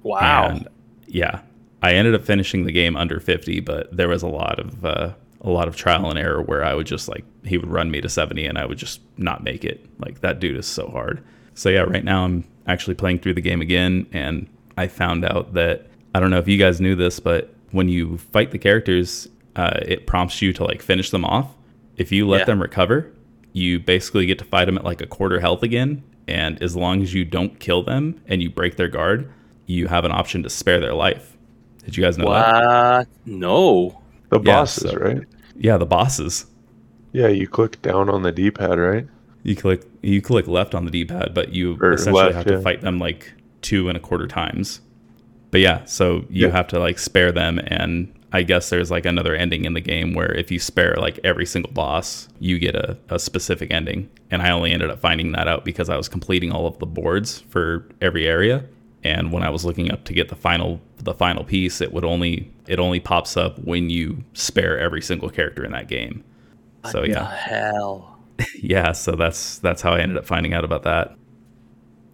Wow. And yeah, I ended up finishing the game under 50, but there was a lot of uh, a lot of trial and error where I would just like he would run me to 70 and I would just not make it. Like that dude is so hard. So yeah, right now I'm actually playing through the game again and I found out that I don't know if you guys knew this, but when you fight the characters, uh, it prompts you to like finish them off. If you let yeah. them recover, you basically get to fight them at like a quarter health again. And as long as you don't kill them and you break their guard, you have an option to spare their life. Did you guys know what? that? No. The bosses, yeah, so, right? Yeah, the bosses. Yeah, you click down on the D-pad, right? You click you click left on the D-pad, but you or essentially left, have yeah. to fight them like two and a quarter times. But yeah, so you yeah. have to like spare them and I guess there's like another ending in the game where if you spare like every single boss, you get a, a specific ending. And I only ended up finding that out because I was completing all of the boards for every area and when I was looking up to get the final the final piece, it would only it only pops up when you spare every single character in that game. What so yeah, hell. yeah, so that's that's how I ended up finding out about that.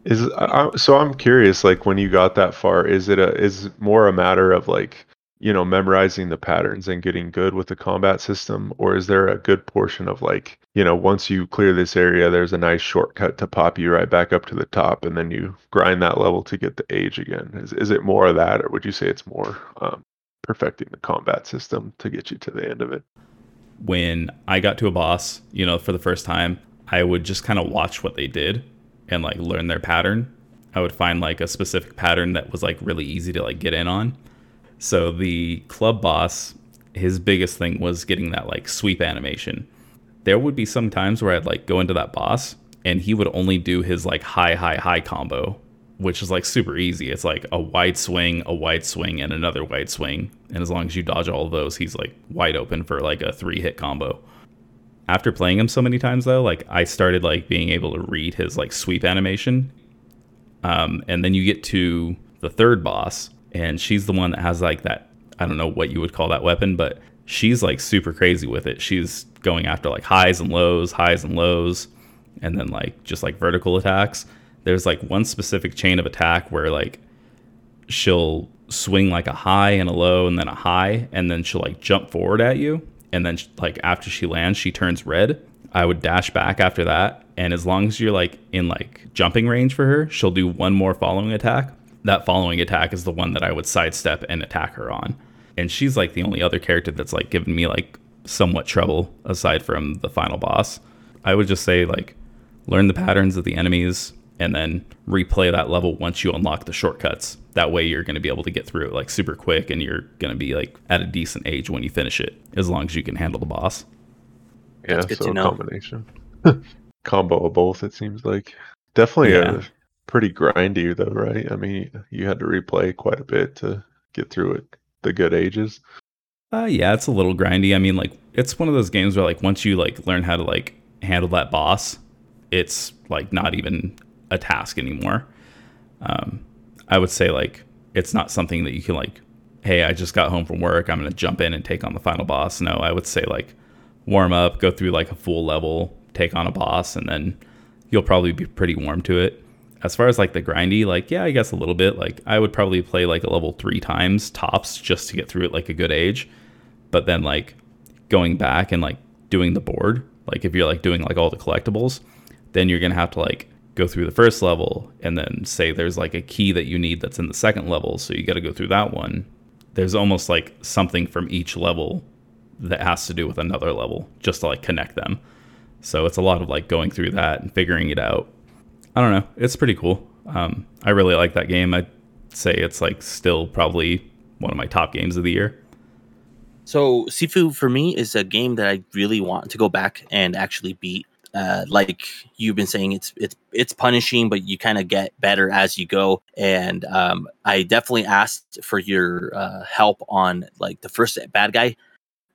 Is I, so I'm curious. Like when you got that far, is it a is more a matter of like you know memorizing the patterns and getting good with the combat system, or is there a good portion of like you know once you clear this area, there's a nice shortcut to pop you right back up to the top, and then you grind that level to get the age again? Is is it more of that, or would you say it's more um, perfecting the combat system to get you to the end of it? When I got to a boss, you know, for the first time, I would just kind of watch what they did and like learn their pattern. I would find like a specific pattern that was like really easy to like get in on. So the club boss, his biggest thing was getting that like sweep animation. There would be some times where I'd like go into that boss and he would only do his like high high high combo, which is like super easy. It's like a wide swing, a wide swing and another wide swing. And as long as you dodge all of those, he's like wide open for like a 3 hit combo after playing him so many times though like i started like being able to read his like sweep animation um, and then you get to the third boss and she's the one that has like that i don't know what you would call that weapon but she's like super crazy with it she's going after like highs and lows highs and lows and then like just like vertical attacks there's like one specific chain of attack where like she'll swing like a high and a low and then a high and then she'll like jump forward at you and then like after she lands, she turns red. I would dash back after that, and as long as you're like in like jumping range for her, she'll do one more following attack. That following attack is the one that I would sidestep and attack her on. And she's like the only other character that's like given me like somewhat trouble aside from the final boss. I would just say like learn the patterns of the enemies and then replay that level once you unlock the shortcuts that way you're going to be able to get through it like super quick and you're going to be like at a decent age when you finish it as long as you can handle the boss yeah so a combination combo of both it seems like definitely yeah. a pretty grindy though right? I mean you had to replay quite a bit to get through it the good ages. Uh yeah it's a little grindy. I mean like it's one of those games where like once you like learn how to like handle that boss it's like not even a task anymore. Um I would say like it's not something that you can like, hey, I just got home from work, I'm gonna jump in and take on the final boss. No, I would say like warm up, go through like a full level, take on a boss, and then you'll probably be pretty warm to it. As far as like the grindy, like yeah, I guess a little bit. Like I would probably play like a level three times tops just to get through it like a good age. But then like going back and like doing the board, like if you're like doing like all the collectibles, then you're gonna have to like go through the first level and then say there's like a key that you need that's in the second level so you got to go through that one there's almost like something from each level that has to do with another level just to like connect them so it's a lot of like going through that and figuring it out i don't know. It's pretty cool. Um, i really like that game. I'd say it's like still probably one of my top games of the year. So sifu for me is a game that i really want to go back and actually beat. Uh, like you've been saying, it's it's it's punishing, but you kind of get better as you go. And um, I definitely asked for your uh, help on like the first bad guy,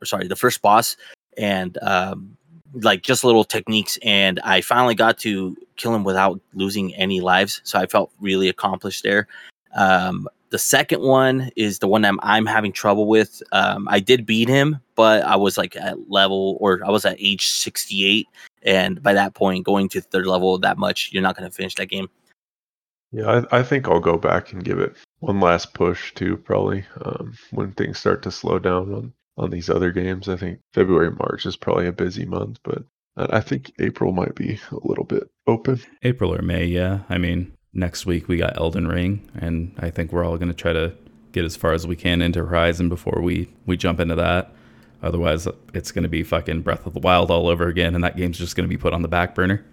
or sorry, the first boss, and um, like just little techniques. And I finally got to kill him without losing any lives, so I felt really accomplished there. Um, the second one is the one I'm, I'm having trouble with. Um, I did beat him, but I was like at level or I was at age 68 and by that point, going to third level that much, you're not going to finish that game. Yeah, I, I, think I'll go back and give it one last push too. Probably um, when things start to slow down on on these other games. I think February March is probably a busy month, but I think April might be a little bit open. April or May, yeah. I mean, next week we got Elden Ring, and I think we're all going to try to get as far as we can into Horizon before we we jump into that. Otherwise, it's going to be fucking Breath of the Wild all over again, and that game's just going to be put on the back burner.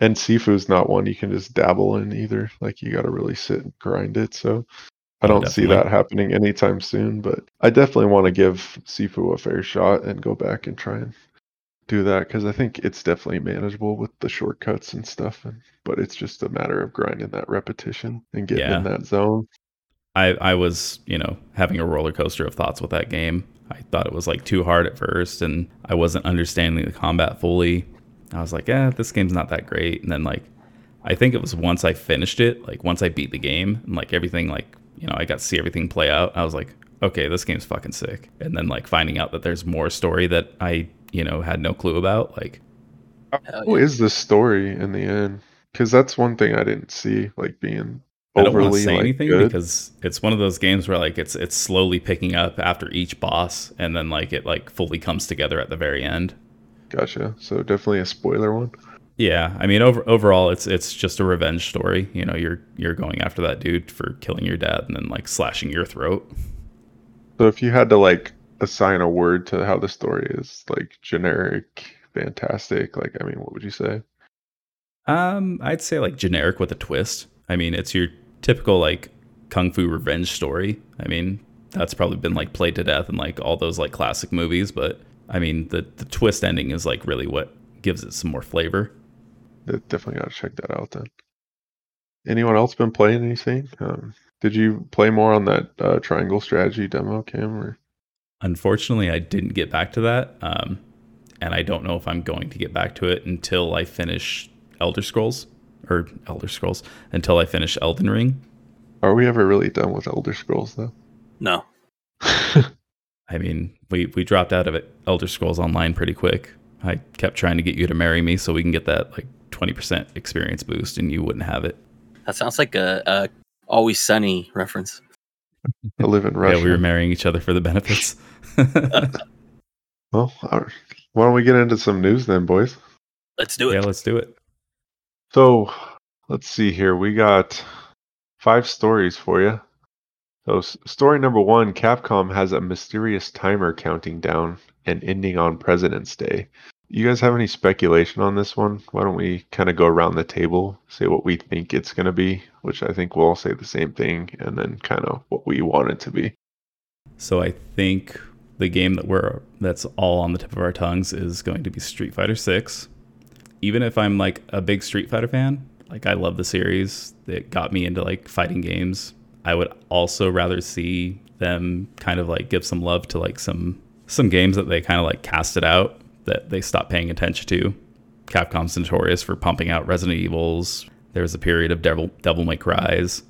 And Sifu's not one you can just dabble in either. Like you got to really sit and grind it. So I don't see that happening anytime soon. But I definitely want to give Sifu a fair shot and go back and try and do that because I think it's definitely manageable with the shortcuts and stuff. And but it's just a matter of grinding that repetition and getting yeah. in that zone. I I was you know having a roller coaster of thoughts with that game. I thought it was like too hard at first and I wasn't understanding the combat fully. I was like, yeah, this game's not that great. And then like I think it was once I finished it, like once I beat the game and like everything like, you know, I got to see everything play out. I was like, okay, this game's fucking sick. And then like finding out that there's more story that I, you know, had no clue about, like How is the story in the end? Because that's one thing I didn't see, like being I don't want to say like, anything good. because it's one of those games where like it's it's slowly picking up after each boss, and then like it like fully comes together at the very end. Gotcha. So definitely a spoiler one. Yeah, I mean, over overall, it's it's just a revenge story. You know, you're you're going after that dude for killing your dad and then like slashing your throat. So if you had to like assign a word to how the story is, like generic, fantastic, like I mean, what would you say? Um, I'd say like generic with a twist. I mean, it's your typical like kung fu revenge story. I mean, that's probably been like played to death in like all those like classic movies, but I mean, the the twist ending is like really what gives it some more flavor. De- Definitely gotta check that out then. Anyone else been playing anything? Um, did you play more on that uh, triangle strategy demo, Cam? Or Unfortunately, I didn't get back to that, um, and I don't know if I'm going to get back to it until I finish Elder Scrolls or Elder Scrolls until I finish Elden Ring. are we ever really done with Elder Scrolls though? No. I mean, we we dropped out of it Elder Scrolls Online pretty quick. I kept trying to get you to marry me so we can get that like 20% experience boost, and you wouldn't have it. That sounds like a, a Always Sunny reference. I live in Russia. Yeah, we were marrying each other for the benefits. well, why don't we get into some news then, boys? Let's do it. yeah, let's do it. So let's see here. We got five stories for you. So, story number one Capcom has a mysterious timer counting down and ending on President's Day. You guys have any speculation on this one? Why don't we kind of go around the table, say what we think it's going to be, which I think we'll all say the same thing, and then kind of what we want it to be. So I think the game that we're that's all on the tip of our tongues is going to be Street Fighter 6. Even if I'm like a big Street Fighter fan, like I love the series, it got me into like fighting games. I would also rather see them kind of like give some love to like some some games that they kind of like casted out that they stopped paying attention to. Capcom's notorious for pumping out Resident Evils. There was a period of Devil Devil May Cry's.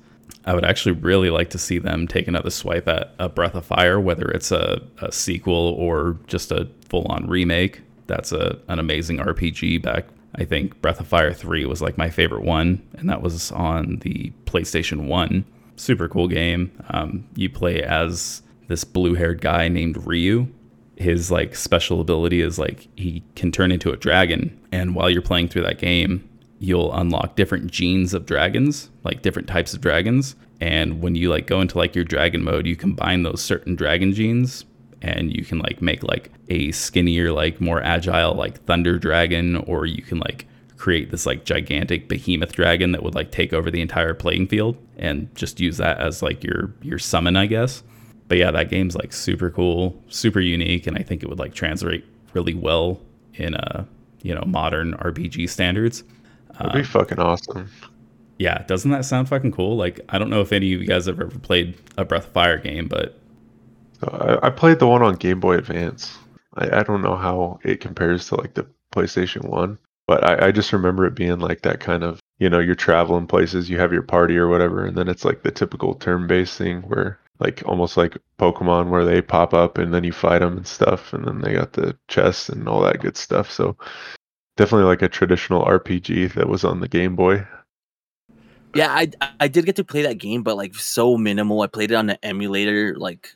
I would actually really like to see them take another swipe at a Breath of Fire, whether it's a, a sequel or just a full on remake. That's a an amazing RPG back. I think Breath of Fire 3 was like my favorite one, and that was on the PlayStation 1. Super cool game. Um, you play as this blue haired guy named Ryu. His like special ability is like he can turn into a dragon, and while you're playing through that game, you'll unlock different genes of dragons, like different types of dragons. And when you like go into like your dragon mode, you combine those certain dragon genes and you can like make like a skinnier, like more agile, like thunder dragon, or you can like create this like gigantic behemoth dragon that would like take over the entire playing field and just use that as like your your summon, I guess. But yeah, that game's like super cool, super unique, and I think it would like translate really well in a you know modern RPG standards. That'd be um, fucking awesome. Yeah, doesn't that sound fucking cool? Like, I don't know if any of you guys have ever played a Breath of Fire game, but I, I played the one on Game Boy Advance. I, I don't know how it compares to like the PlayStation One, but I, I just remember it being like that kind of you know you're traveling places, you have your party or whatever, and then it's like the typical turn-based thing where like almost like Pokemon where they pop up and then you fight them and stuff, and then they got the chests and all that good stuff. So definitely like a traditional RPG that was on the Game Boy. Yeah, I I did get to play that game, but like so minimal. I played it on the emulator, like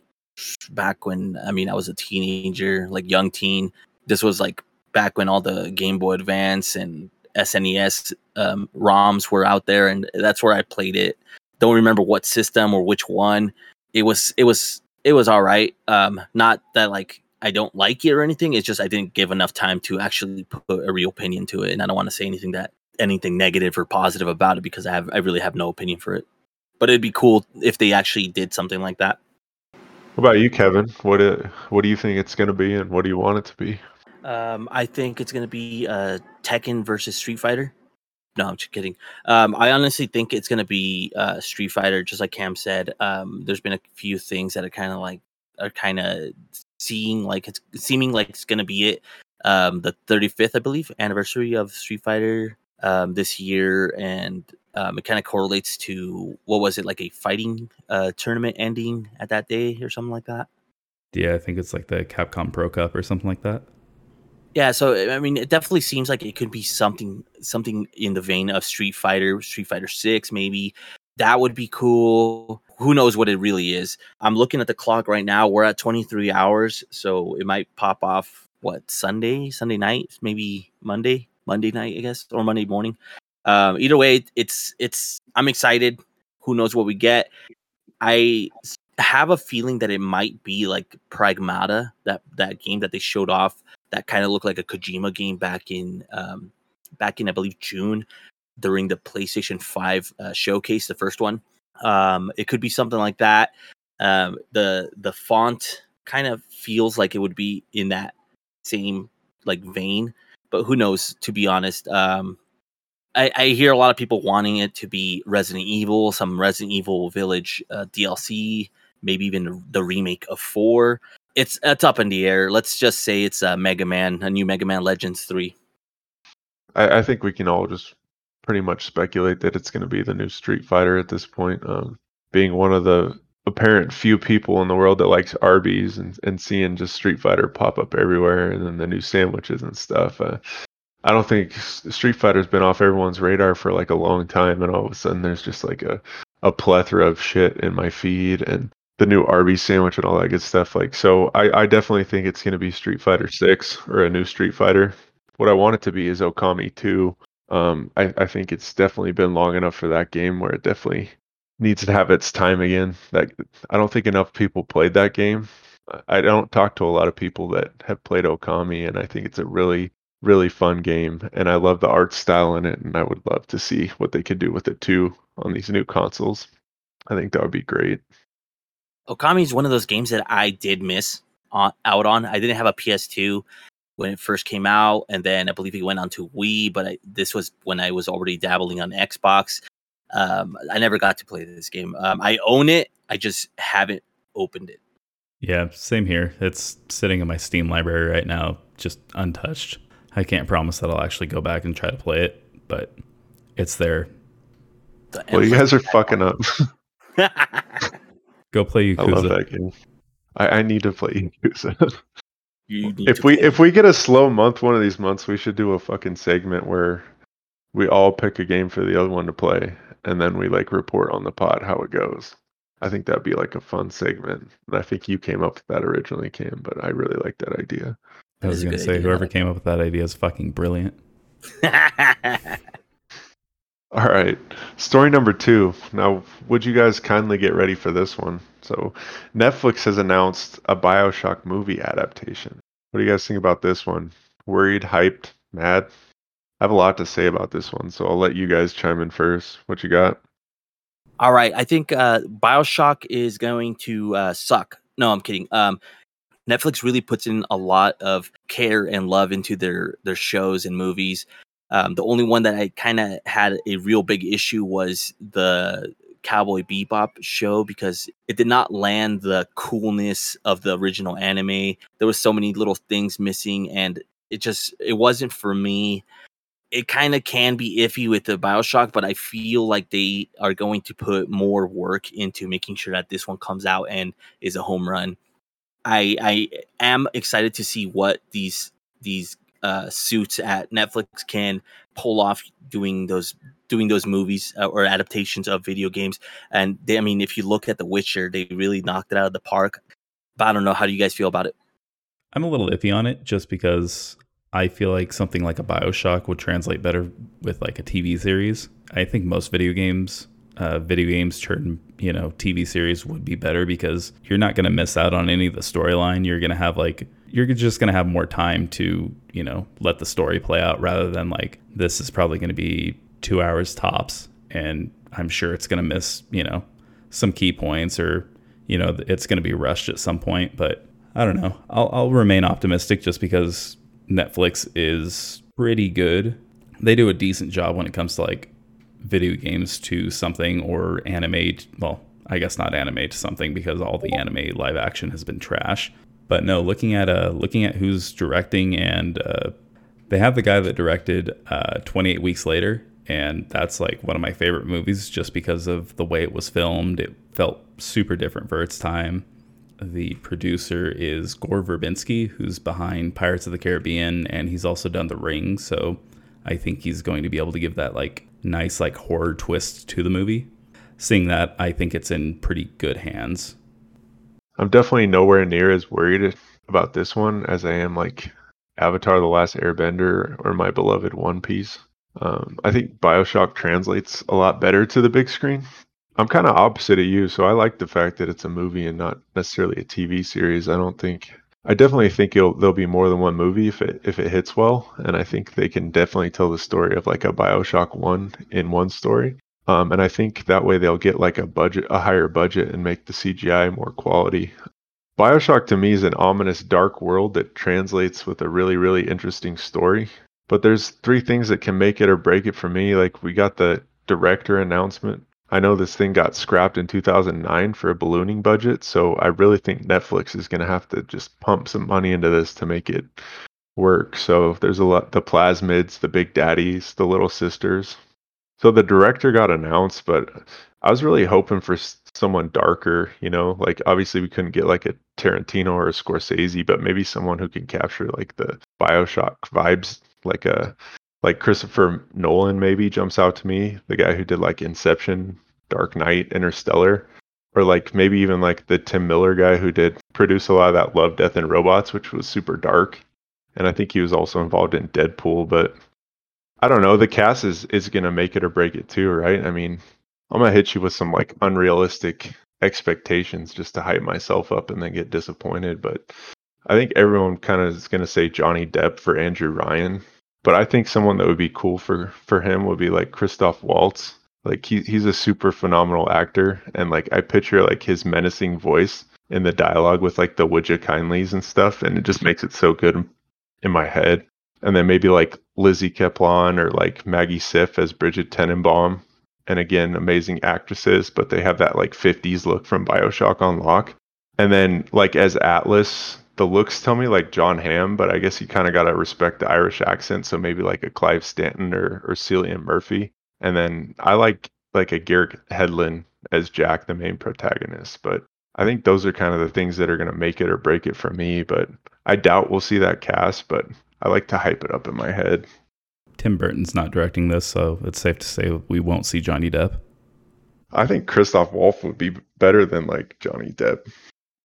back when I mean I was a teenager, like young teen. This was like back when all the Game Boy Advance and SNES um, ROMs were out there, and that's where I played it. Don't remember what system or which one. It was it was it was all right. Um, not that like I don't like it or anything. It's just I didn't give enough time to actually put a real opinion to it, and I don't want to say anything that anything negative or positive about it because I have I really have no opinion for it. But it'd be cool if they actually did something like that. What about you, Kevin? What it, what do you think it's going to be, and what do you want it to be? Um, I think it's gonna be uh, Tekken versus Street Fighter. No, I'm just kidding. Um, I honestly think it's gonna be uh, Street Fighter, just like Cam said. Um, there's been a few things that are kind of like are kind of seeing like it's seeming like it's gonna be it. Um, the 35th, I believe, anniversary of Street Fighter um, this year, and um, it kind of correlates to what was it like a fighting uh, tournament ending at that day or something like that. yeah, I think it's like the Capcom Pro Cup or something like that. Yeah, so I mean, it definitely seems like it could be something something in the vein of Street Fighter, Street Fighter Six, maybe. That would be cool. Who knows what it really is? I'm looking at the clock right now. We're at 23 hours, so it might pop off what Sunday, Sunday night, maybe Monday, Monday night, I guess, or Monday morning. Um, either way, it's it's. I'm excited. Who knows what we get? I have a feeling that it might be like Pragmata, that that game that they showed off that kind of looked like a Kojima game back in um, back in I believe June during the PlayStation Five uh, showcase, the first one. Um, it could be something like that. Um, the the font kind of feels like it would be in that same like vein, but who knows? To be honest, um, I, I hear a lot of people wanting it to be Resident Evil, some Resident Evil Village uh, DLC, maybe even the remake of four. It's it's up in the air. Let's just say it's a Mega Man, a new Mega Man Legends three. I, I think we can all just pretty much speculate that it's going to be the new Street Fighter at this point. Um, being one of the apparent few people in the world that likes Arby's and, and seeing just Street Fighter pop up everywhere and then the new sandwiches and stuff. Uh, I don't think Street Fighter's been off everyone's radar for like a long time, and all of a sudden there's just like a, a plethora of shit in my feed and the new Arby's sandwich and all that good stuff. Like, so I, I definitely think it's going to be Street Fighter Six or a new Street Fighter. What I want it to be is Okami Two. Um, I, I think it's definitely been long enough for that game where it definitely needs to have its time again. That I don't think enough people played that game. I don't talk to a lot of people that have played Okami, and I think it's a really really fun game and I love the art style in it and I would love to see what they could do with it too on these new consoles. I think that would be great. Okami is one of those games that I did miss on, out on. I didn't have a PS2 when it first came out and then I believe it went on to Wii, but I, this was when I was already dabbling on Xbox. Um, I never got to play this game. Um, I own it. I just haven't opened it. Yeah, same here. It's sitting in my Steam library right now, just untouched. I can't promise that I'll actually go back and try to play it, but it's there. well, you guys are fucking up. go play Yakuza. I love that game. I, I need to play Yakuza. if we if we get a slow month one of these months, we should do a fucking segment where we all pick a game for the other one to play, and then we like report on the pod how it goes. I think that'd be like a fun segment. And I think you came up with that originally, Cam, but I really like that idea. I was going to say, idea. whoever came up with that idea is fucking brilliant. All right. Story number two. Now, would you guys kindly get ready for this one? So, Netflix has announced a Bioshock movie adaptation. What do you guys think about this one? Worried, hyped, mad? I have a lot to say about this one, so I'll let you guys chime in first. What you got? All right. I think uh, Bioshock is going to uh, suck. No, I'm kidding. Um, Netflix really puts in a lot of care and love into their their shows and movies. Um, the only one that I kind of had a real big issue was the Cowboy Bebop show because it did not land the coolness of the original anime. There was so many little things missing, and it just it wasn't for me. It kind of can be iffy with the Bioshock, but I feel like they are going to put more work into making sure that this one comes out and is a home run. I I am excited to see what these these uh, suits at Netflix can pull off doing those doing those movies uh, or adaptations of video games. And they, I mean, if you look at The Witcher, they really knocked it out of the park. But I don't know. How do you guys feel about it? I'm a little iffy on it just because I feel like something like a Bioshock would translate better with like a TV series. I think most video games uh, video games turn you know TV series would be better because you're not going to miss out on any of the storyline. You're going to have like you're just going to have more time to you know let the story play out rather than like this is probably going to be two hours tops, and I'm sure it's going to miss you know some key points or you know it's going to be rushed at some point. But I don't know. I'll, I'll remain optimistic just because Netflix is pretty good. They do a decent job when it comes to like video games to something or animate, well, I guess not animate something because all the anime live action has been trash. But no, looking at uh, looking at who's directing, and uh, they have the guy that directed uh, 28 Weeks Later, and that's like one of my favorite movies just because of the way it was filmed. It felt super different for its time. The producer is Gore Verbinski, who's behind Pirates of the Caribbean, and he's also done The Ring. So I think he's going to be able to give that like nice like horror twist to the movie. Seeing that, I think it's in pretty good hands. I'm definitely nowhere near as worried about this one as I am like Avatar: The Last Airbender or my beloved One Piece. Um, I think Bioshock translates a lot better to the big screen. I'm kind of opposite of you, so I like the fact that it's a movie and not necessarily a TV series. I don't think I definitely think it'll there'll be more than one movie if it if it hits well, and I think they can definitely tell the story of like a Bioshock one in one story. Um, and I think that way they'll get like a budget, a higher budget, and make the CGI more quality. Bioshock to me is an ominous dark world that translates with a really really interesting story. But there's three things that can make it or break it for me. Like we got the director announcement I know this thing got scrapped in 2009 for a ballooning budget, so I really think Netflix is going to have to just pump some money into this to make it work. So there's a lot the plasmids, the big daddies, the little sisters. So the director got announced, but I was really hoping for someone darker, you know, like obviously we couldn't get like a Tarantino or a Scorsese, but maybe someone who can capture like the BioShock vibes, like a like Christopher Nolan maybe jumps out to me, the guy who did like Inception, Dark Knight, Interstellar, or like maybe even like the Tim Miller guy who did produce a lot of that Love, Death and Robots, which was super dark. And I think he was also involved in Deadpool, but I don't know. The cast is is gonna make it or break it too, right? I mean, I'm gonna hit you with some like unrealistic expectations just to hype myself up and then get disappointed. But I think everyone kind of is gonna say Johnny Depp for Andrew Ryan but I think someone that would be cool for for him would be like Christoph Waltz. Like he he's a super phenomenal actor, and like I picture like his menacing voice in the dialogue with like the would you kindlys and stuff, and it just makes it so good in my head. And then maybe like Lizzy Caplan or like Maggie Siff as Brigid Tenenbaum, and again amazing actresses, but they have that like 50s look from Bioshock on lock. And then like as Atlas, the looks tell me like Jon Hamm, but I guess you kind of got to respect the Irish accent. So maybe like a Clive Standen or, or Cillian Murphy. And then I like like a Garrett Hedlund as Jack, the main protagonist. But I think those are kind of the things that are going to make it or break it for me. But I doubt we'll see that cast, but I like to hype it up in my head. Tim Burton's not directing this, so it's safe to say we won't see Johnny Depp. I think Christoph Waltz would be better than like Johnny Depp.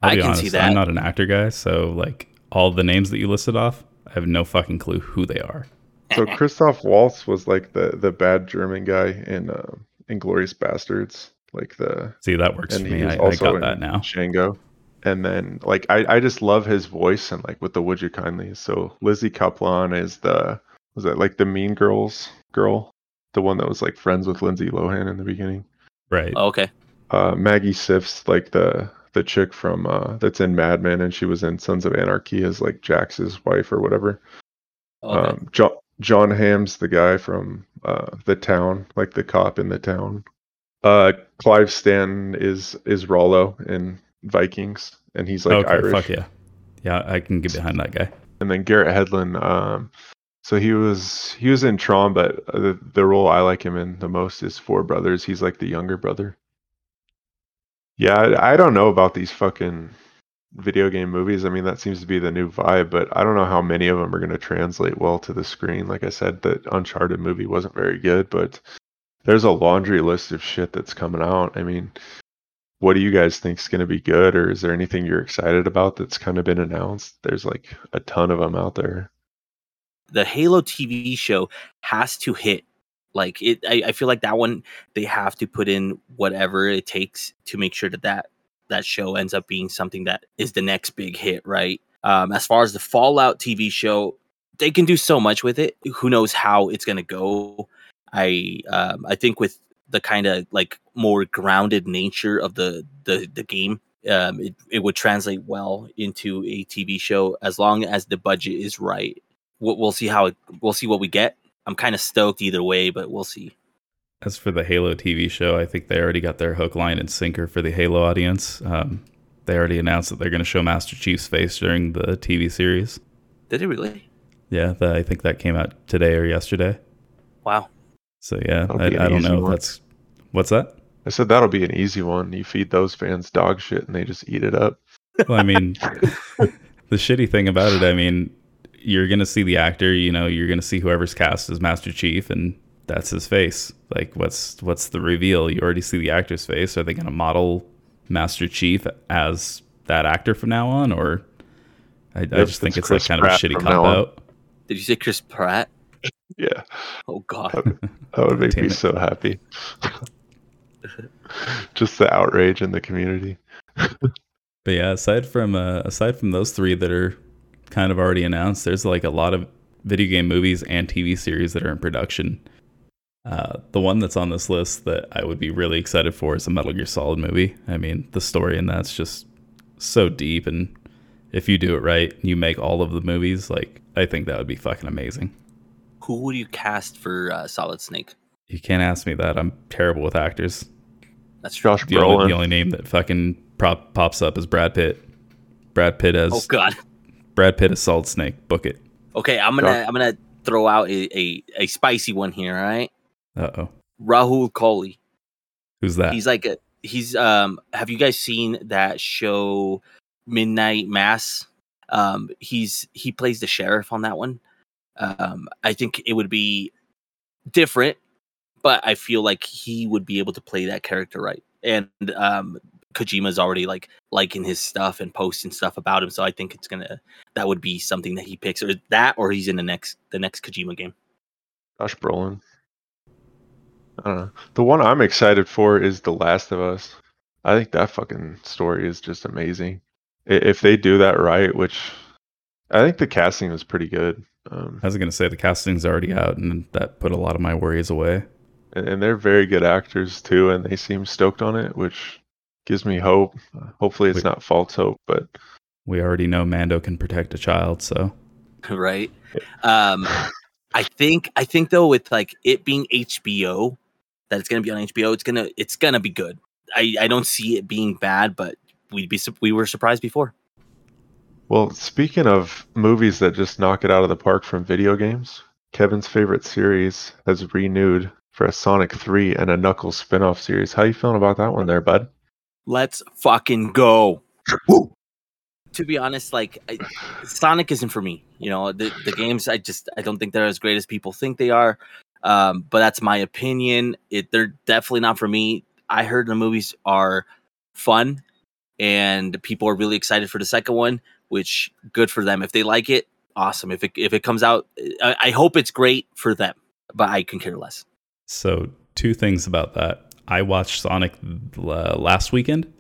I'll I can honest, see that. I'm not an actor guy, so like all the names that you listed off, I have no fucking clue who they are. So Christoph Waltz was like the the bad German guy in uh, Inglourious Basterds, like the. See, that works for me. I, I got that now. Django. And then like I, I just love his voice and like with the Would You Kindly. So Lizzy Caplan is the was that like the Mean Girls girl, the one that was like friends with Lindsay Lohan in the beginning. Right. Oh, okay. Uh, Maggie Siff's like the the chick from uh, that's in Mad Men, and she was in Sons of Anarchy as like Jax's wife or whatever. Okay. Um, John Jon Hamm's the guy from uh, the town, like the cop in the town. Uh, Clive Standen is is Rollo in Vikings, and he's like okay, Irish. Fuck yeah, yeah, I can get behind that guy. And then Garrett Hedlund, um, so he was he was in Tron, but the the role I like him in the most is Four Brothers. He's like the younger brother. Yeah, I don't know about these fucking video game movies. I mean, that seems to be the new vibe, but I don't know how many of them are going to translate well to the screen. Like I said, the Uncharted movie wasn't very good, but there's a laundry list of shit that's coming out. I mean, what do you guys think is going to be good, or is there anything you're excited about that's kind of been announced? There's like a ton of them out there. The Halo TV show has to hit like it, I, I feel like that one they have to put in whatever it takes to make sure that that that show ends up being something that is the next big hit, right? Um, as far as the Fallout TV show, they can do so much with it. Who knows how it's gonna go? I um, I think with the kind of like more grounded nature of the the the game, um, it it would translate well into a TV show as long as the budget is right. We'll, we'll see how it, we'll see what we get. I'm kind of stoked either way, but we'll see. As for the Halo TV show, I think they already got their hook, line, and sinker for the Halo audience. Um, they already announced that they're going to show Master Chief's face during the TV series. Did it really? Yeah, the, I think that came out today or yesterday. Wow. So yeah, I, I, don't know. One. That's what's that? I said that'll be an easy one. You feed those fans dog shit and they just eat it up. Well, I mean, the shitty thing about it, I mean, you're gonna see the actor, you know, you're gonna see whoever's cast as Master Chief, and that's his face. Like, what's what's the reveal? You already see the actor's face. Are they gonna model Master Chief as that actor from now on, or I, I just think it's it's, like kind of a shitty cop out. Did you say Chris Pratt? Yeah, Oh God. that would make Damn me it. so happy. Just the outrage in the community. But yeah, aside from uh, aside from those three that are kind of already announced, there's like a lot of video game movies and TV series that are in production. Uh, the one that's on this list that I would be really excited for is a Metal Gear Solid movie. I mean, the story in that's just so deep, and if you do it right, you make all of the movies. Like, I think that would be fucking amazing. Who would you cast for uh, Solid Snake? You can't ask me that. I'm terrible with actors. That's. Josh The only, Brolin. the only name that fucking prop, pops up is Brad Pitt. Brad Pitt as Oh God. Brad Pitt as Solid Snake. Book it. Okay, I'm gonna Josh- I'm gonna throw out a, a, a spicy one here. All right, Uh oh. Rahul Kohli. Who's that? He's like a he's um. Have you guys seen that show Midnight Mass? Um, he's he plays the sheriff on that one. Um, I think it would be different, but I feel like he would be able to play that character right. And um, Kojima's already like liking his stuff and posting stuff about him, so I think it's gonna that would be something that he picks, or that, or he's in the next the next Kojima game. Josh Brolin. I don't know. The one I'm excited for is The Last of Us. I think that fucking story is just amazing. If they do that right, which I think the casting was pretty good. Um, I was gonna say the casting's already out, and that put a lot of my worries away. and, and they're very good actors too, and they seem stoked on it, which gives me hope. Uh, hopefully, it's Wait. not false hope, but We already know Mando can protect a child, so right? Um, I think I think though with like it being HBO, that it's gonna be on HBO, it's gonna it's gonna be good. I I don't see it being bad, but we'd be we were surprised before. Well, speaking of movies that just knock it out of the park from video games, Kevin's favorite series has renewed for a Sonic 3 and a Knuckles spin-off series. How you feeling about that one there, bud? Let's fucking go. To be honest, like I, Sonic isn't for me. You know, the the games I just I don't think they're as great as people think they are. Um, but that's my opinion. It they're definitely not for me. I heard the movies are fun and people are really excited for the second one, which good for them. If they like it, awesome. If it if it comes out, I, I hope it's great for them. But I can care less. so two things about that. I watched Sonic uh, last weekend.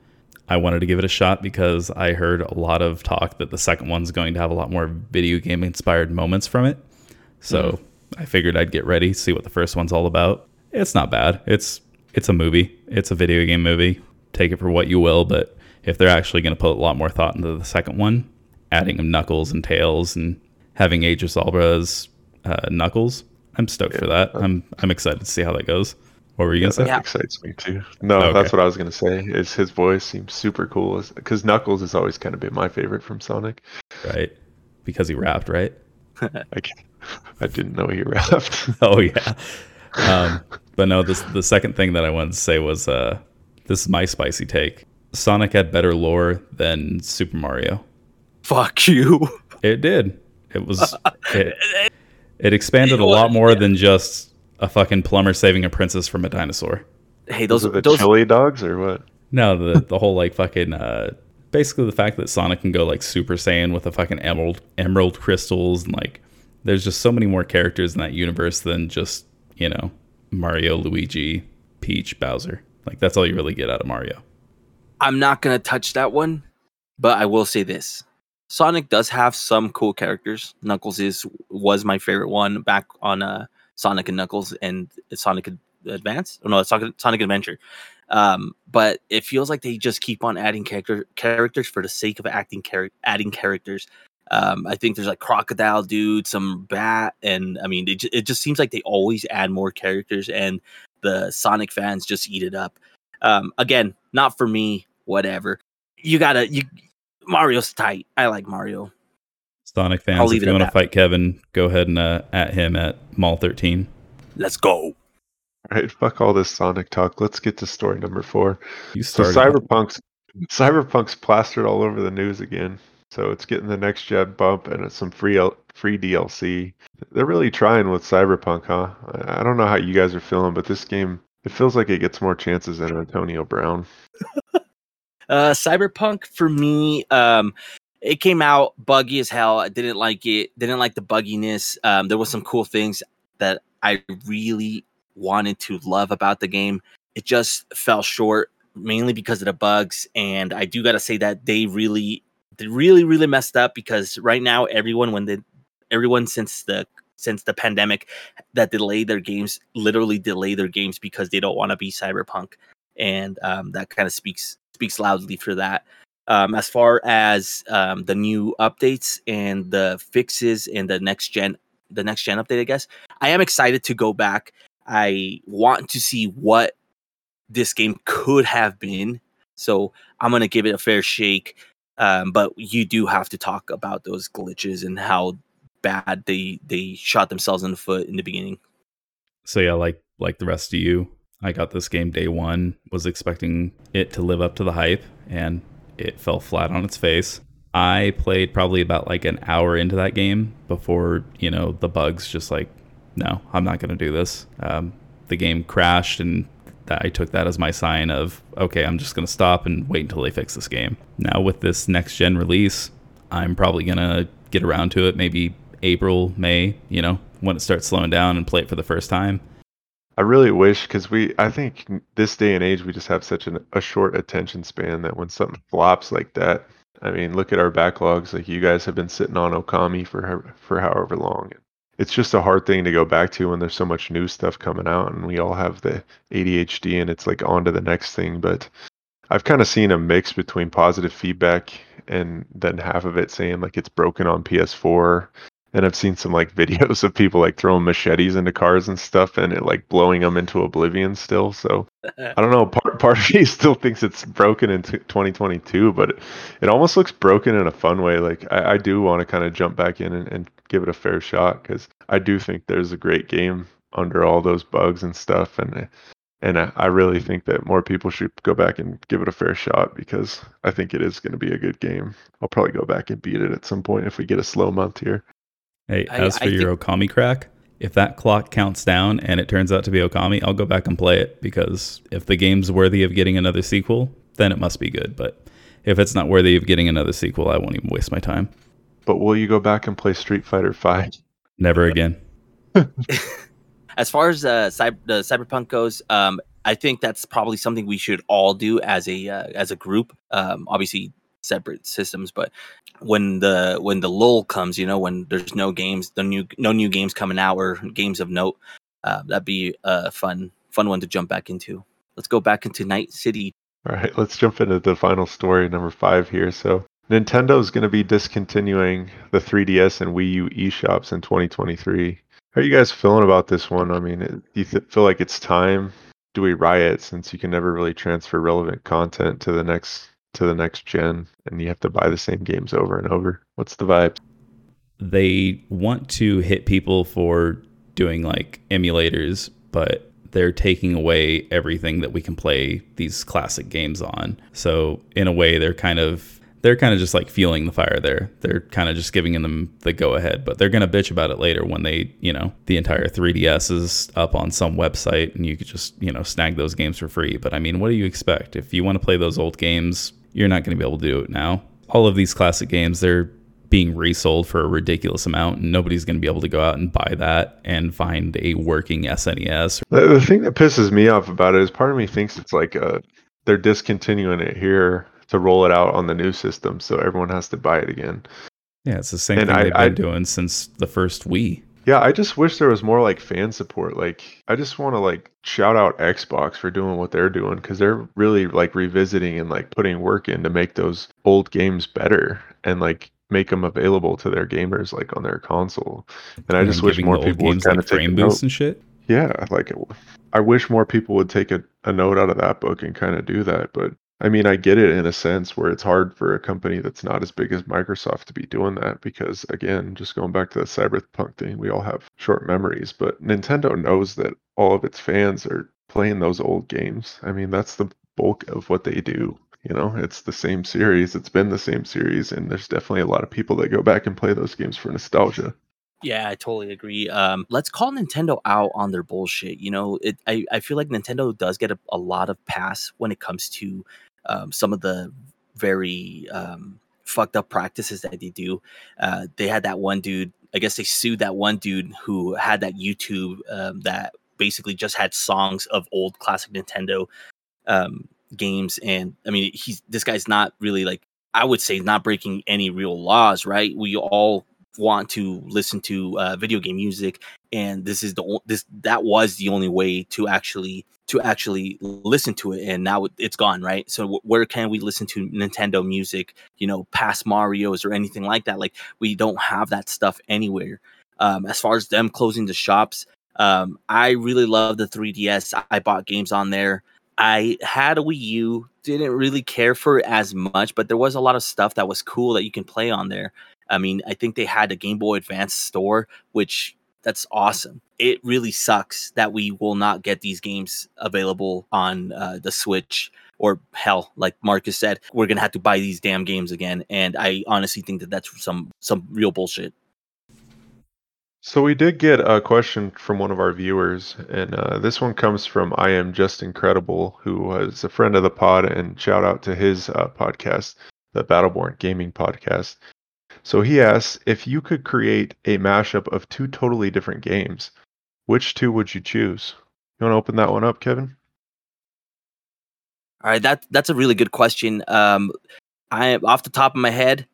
I wanted to give it a shot because I heard a lot of talk that the second one's going to have a lot more video game inspired moments from it. So I figured I'd get ready, see what the first one's all about. It's not bad. It's it's a movie. It's a video game movie. Take it for what you will, but if they're actually going to put a lot more thought into the second one, adding him Knuckles and Tails and having Idris Elba as uh, Knuckles, I'm stoked for that. I'm I'm excited to see how that goes. What were you Yeah, gonna say? that Yeah. excites me too. No, Okay. that's what I was gonna say. Is his voice seems super cool? Because Knuckles has always kind of been my favorite from Sonic. Right? Because he rapped, right? I, I didn't know he rapped. Oh yeah. Um, but no, this the second thing that I wanted to say was uh, this is my spicy take. Sonic had better lore than Super Mario. Fuck you. It did. It was it, it expanded a Well, lot more than just a fucking plumber saving a princess from a dinosaur. Hey, Those those are the those chili dogs or what? No, the the whole like fucking uh basically the fact that Sonic can go like Super Saiyan with the fucking emerald emerald crystals and like there's just so many more characters in that universe than just, you know, Mario, Luigi, Peach, Bowser. Like that's all you really get out of Mario. I'm not gonna touch that one, but I will say this: Sonic does have some cool characters. Knuckles is was my favorite one back on uh, Sonic and Knuckles and Sonic Ad- Advance. Oh, no, Sonic, Sonic Adventure. Um, but it feels like they just keep on adding character characters for the sake of acting char- adding characters. Um, I think there's like crocodile dude, some bat, and I mean, it, it just seems like they always add more characters, and the Sonic fans just eat it up. Um, again, not for me. Whatever. You gotta. You Mario's tight. I like Mario. Sonic I'll fans, leave if it you want to fight Kevin, go ahead and uh, at him at Mall 13. Let's go. All right, fuck all this Sonic talk. Let's get to story number four. You So. Cyberpunk's Cyberpunk's plastered all over the news again. So it's getting the next gen bump and it's some free L- free DLC. They're really trying with Cyberpunk, huh? I I don't know how you guys are feeling, but this game it feels like it gets more chances than Antonio Brown. Uh, Cyberpunk for me, um, it came out buggy as hell. I didn't like it. Didn't like the bugginess. Um, there was some cool things that I really wanted to love about the game. It just fell short, mainly because of the bugs. And I do gotta say that they really, they really, really messed up because right now everyone when they, everyone since the since the pandemic that delay their games literally delay their games because they don't want to be cyberpunk and um, that kind of speaks speaks loudly for that. Um, as far as um, the new updates and the fixes and the next gen the next gen update i guess i am excited to go back. I want to see what this game could have been. So i'm gonna give it a fair shake um, but you do have to talk about those glitches and how bad they they shot themselves in the foot in the beginning. So yeah, like like the rest of you, I got this game day one, was expecting it to live up to the hype, and it fell flat on its face. I played probably about like an hour into that game before you know the bugs just like, no, I'm not gonna do this. Um, the game crashed, and I took that as my sign of okay, I'm just gonna stop and wait until they fix this game. Now with this next gen release, I'm probably gonna get around to it maybe April, May, you know, when it starts slowing down and play it for the first time. I really wish because we, I think this day and age, we just have such an, a short attention span that when something flops like that, I mean, look at our backlogs. Like you guys have been sitting on Okami for for however long. It's just a hard thing to go back to when there's so much new stuff coming out, and we all have the ADHD, and it's like on to the next thing. But I've kind of seen a mix between positive feedback and then half of it saying like it's broken on PS4 and I've seen some like videos of people like throwing machetes into cars and stuff and it like blowing them into oblivion still. So I don't know. Part, part of me still thinks it's broken in t- 2022, but it, it almost looks broken in a fun way. Like I, I do want to kind of jump back in and, and give it a fair shot because I do think there's a great game under all those bugs and stuff. And and I, I really think that more people should go back and give it a fair shot because I think it is going to be a good game. I'll probably go back and beat it at some point if we get a slow month here. Hey, I- as I for your Okami crack, if that clock counts down and it turns out to be Okami, I'll go back and play it because if the game's worthy of getting another sequel, then it must be good. But if it's not worthy of getting another sequel, I won't even waste my time. But will you go back and play Street Fighter Five? Never again. as far as uh, cyber, the cyberpunk goes, um, I think that's probably something we should all do as a uh, as a group. Um, obviously, separate systems, but when the when the lull comes, you know, when there's no games, the new no new games coming out or games of note, uh, that'd be a fun fun one to jump back into. Let's go back into Night City. All right, let's jump into the final story, number five here. So, Nintendo is going to be discontinuing the 3DS and Wii U eShops in 2023. How are you guys feeling about this one? I mean, do you th- feel like it's time? Do we riot since you can never really transfer relevant content to the next to the next gen, and you have to buy the same games over and over? What's the vibe? They want to hit people for doing like emulators, but they're taking away everything that we can play these classic games on. So in a way, they're kind of they're kind of just like fueling the fire there. They're kind of just giving them the go ahead, but they're gonna bitch about it later when they, you know, the entire 3DS is up on some website and you could just, you know, snag those games for free. But I mean, what do you expect? If you want to play those old games, you're not gonna be able to do it now. All of these classic games, they're being resold for a ridiculous amount and nobody's going to be able to go out and buy that and find a working SNES. The, the thing that pisses me off about it is part of me thinks it's like uh they're discontinuing it here to roll it out on the new system, so everyone has to buy it again. Yeah, it's the same And thing I- they've been I- doing since the first Wii. Yeah, I just wish there was more like fan support. Like, I just want to like shout out Xbox for doing what they're doing because they're really like revisiting and like putting work in to make those old games better and like make them available to their gamers like on their console. And I just wish more people would kind like of take boosts and shit. Yeah, like I wish more people would take a, a note out of that book and kind of do that. But I mean, I get it in a sense where it's hard for a company that's not as big as Microsoft to be doing that because, again, just going back to the cyberpunk thing, we all have short memories. But Nintendo knows that all of its fans are playing those old games. I mean, that's the bulk of what they do. You know, it's the same series. It's been the same series, and there's definitely a lot of people that go back and play those games for nostalgia. Yeah, I totally agree. Um, let's call Nintendo out on their bullshit. You know, it, I, I feel like Nintendo does get a, a lot of pass when it comes to um, some of the very um, fucked up practices that they do. Uh, they had that one dude, I guess they sued that one dude who had that YouTube um, that basically just had songs of old classic Nintendo um, games. And I mean, he's this guy's not really like, I would say, not breaking any real laws, right? We all want to listen to uh, video game music and this is the this that was the only way to actually to actually listen to it and now it's gone right? So where can we listen to nintendo music you know past marios or anything like that? Like we don't have that stuff anywhere. Um, as far as them closing the shops um, i really love the 3ds i bought games on there. I had a wii u didn't really care for it as much but there was a lot of stuff that was cool that you can play on there I mean, I think they had a Game Boy Advance store, which that's awesome. It really sucks that we will not get these games available on uh, the Switch or hell, like Marcus said, we're gonna have to buy these damn games again. And I honestly think that that's some some real bullshit. So we did get a question from one of our viewers, and uh, this one comes from I am just incredible, who was a friend of the pod, and shout out to his uh, podcast, the Battleborn Gaming Podcast. So he asks if you could create a mashup of two totally different games, which two would you choose? You want to open that one up, Kevin? All right, that that's a really good question. Um, I off the top of my head,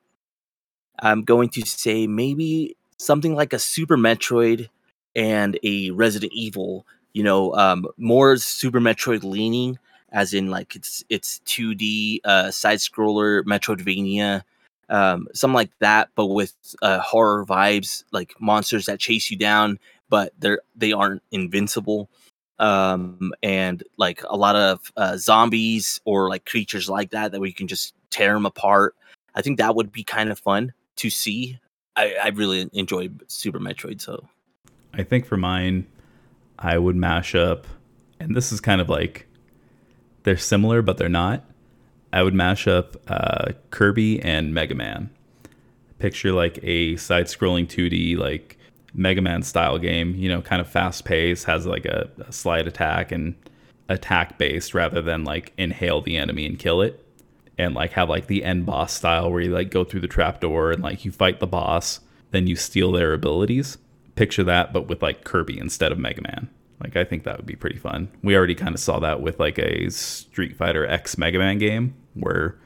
I'm going to say maybe something like a Super Metroid and a Resident Evil. You know, um, more Super Metroid leaning, as in like it's it's 2D uh, side scroller Metroidvania um, something like that, but with uh, horror vibes, like monsters that chase you down, but they're they aren't invincible, um, and like a lot of uh, zombies or like creatures like that that we can just tear them apart. I think that would be kind of fun to see. I, I really enjoyed Super Metroid, so I think for mine, I would mash up, and this is kind of like they're similar, but they're not. I would mash up uh, Kirby and Mega Man. Picture like a side-scrolling 2D like Mega Man style game. You know, kind of fast-paced, has like a, a slide attack and attack based rather than like inhale the enemy and kill it. And like have like the end boss style where you like go through the trapdoor and like you fight the boss, then you steal their abilities. Picture that, but with like Kirby instead of Mega Man. Like I think that would be pretty fun. We already kind of saw that with like a Street Fighter X Mega Man game where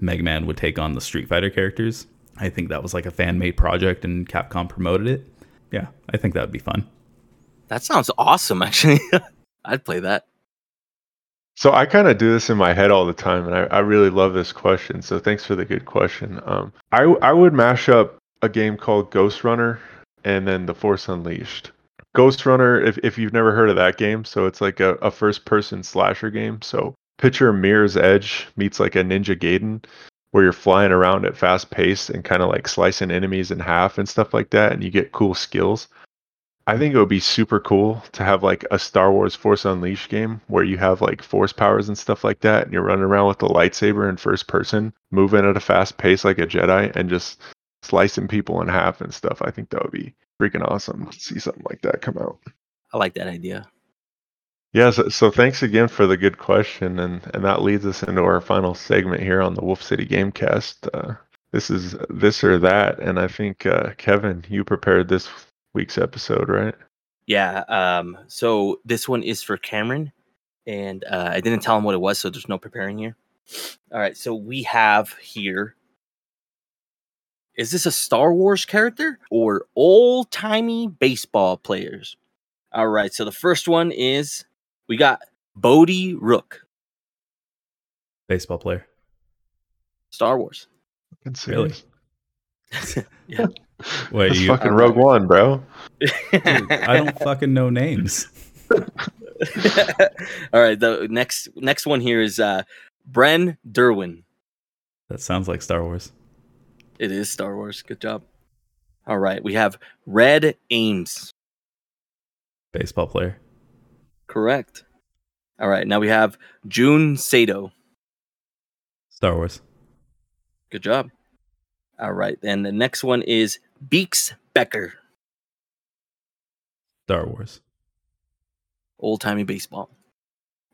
Mega Man would take on the Street Fighter characters. I think that was like a fan made project and Capcom promoted it. Yeah, I think that would be fun. That sounds awesome, actually. I'd play that. So I kind of do this in my head all the time, and I, I really love this question. So thanks for the good question. Um, I I would mash up a game called Ghost Runner and then The Force Unleashed. Ghost Runner, if, if you've never heard of that game, so it's like a, a first person slasher game. So picture Mirror's Edge meets like a Ninja Gaiden, where you're flying around at fast pace and kind of like slicing enemies in half and stuff like that, and you get cool skills. I think it would be super cool to have like a Star Wars Force Unleashed game where you have like force powers and stuff like that, and you're running around with the lightsaber in first person, moving at a fast pace like a Jedi, and just slicing people in half and stuff. I think that would be freaking awesome to see something like that come out. I like that idea. Yeah, so, so, thanks again for the good question, and and that leads us into our final segment here on the Wolf City Gamecast. Uh, this is this or that, and I think uh, Kevin, you prepared this week's episode, right? Yeah. Um. So this one is for Cameron, and uh, I didn't tell him what it was, so there's no preparing here. All right. So we have here. Is this a Star Wars character or old timey baseball players? All right. So the first one is we got Bodhi Rook. Baseball player. Star Wars. Really? yeah. Wait, That's you fucking Rogue One, bro. Dude, I don't fucking know names. All right, the next next one here is uh Bren Derlin. That sounds like Star Wars. It is Star Wars. Good job. All right, we have Red Ames. Baseball player. Correct. All right. Now we have Jun Sato. Star Wars. Good job. All right, and the next one is Beals Becker, Star Wars. old timey baseball.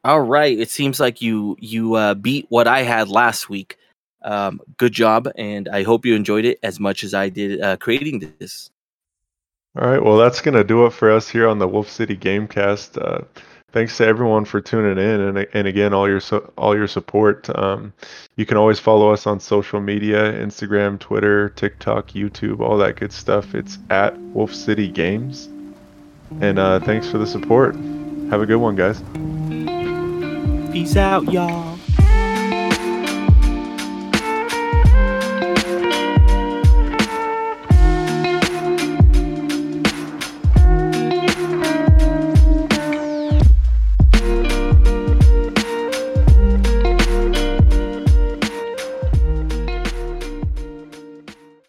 All right, it seems like you you uh, beat what I had last week. Um, good job, and I hope you enjoyed it as much as I did uh, creating this. All right, well, that's gonna do it for us here on the Wolf City Gamecast. Uh, thanks to everyone for tuning in, and and again, all your su- all your support. Um, you can always follow us on social media: Instagram, Twitter, TikTok, YouTube, all that good stuff. It's at Wolf City Games. And uh, thanks for the support. Have a good one, guys. Peace out, y'all.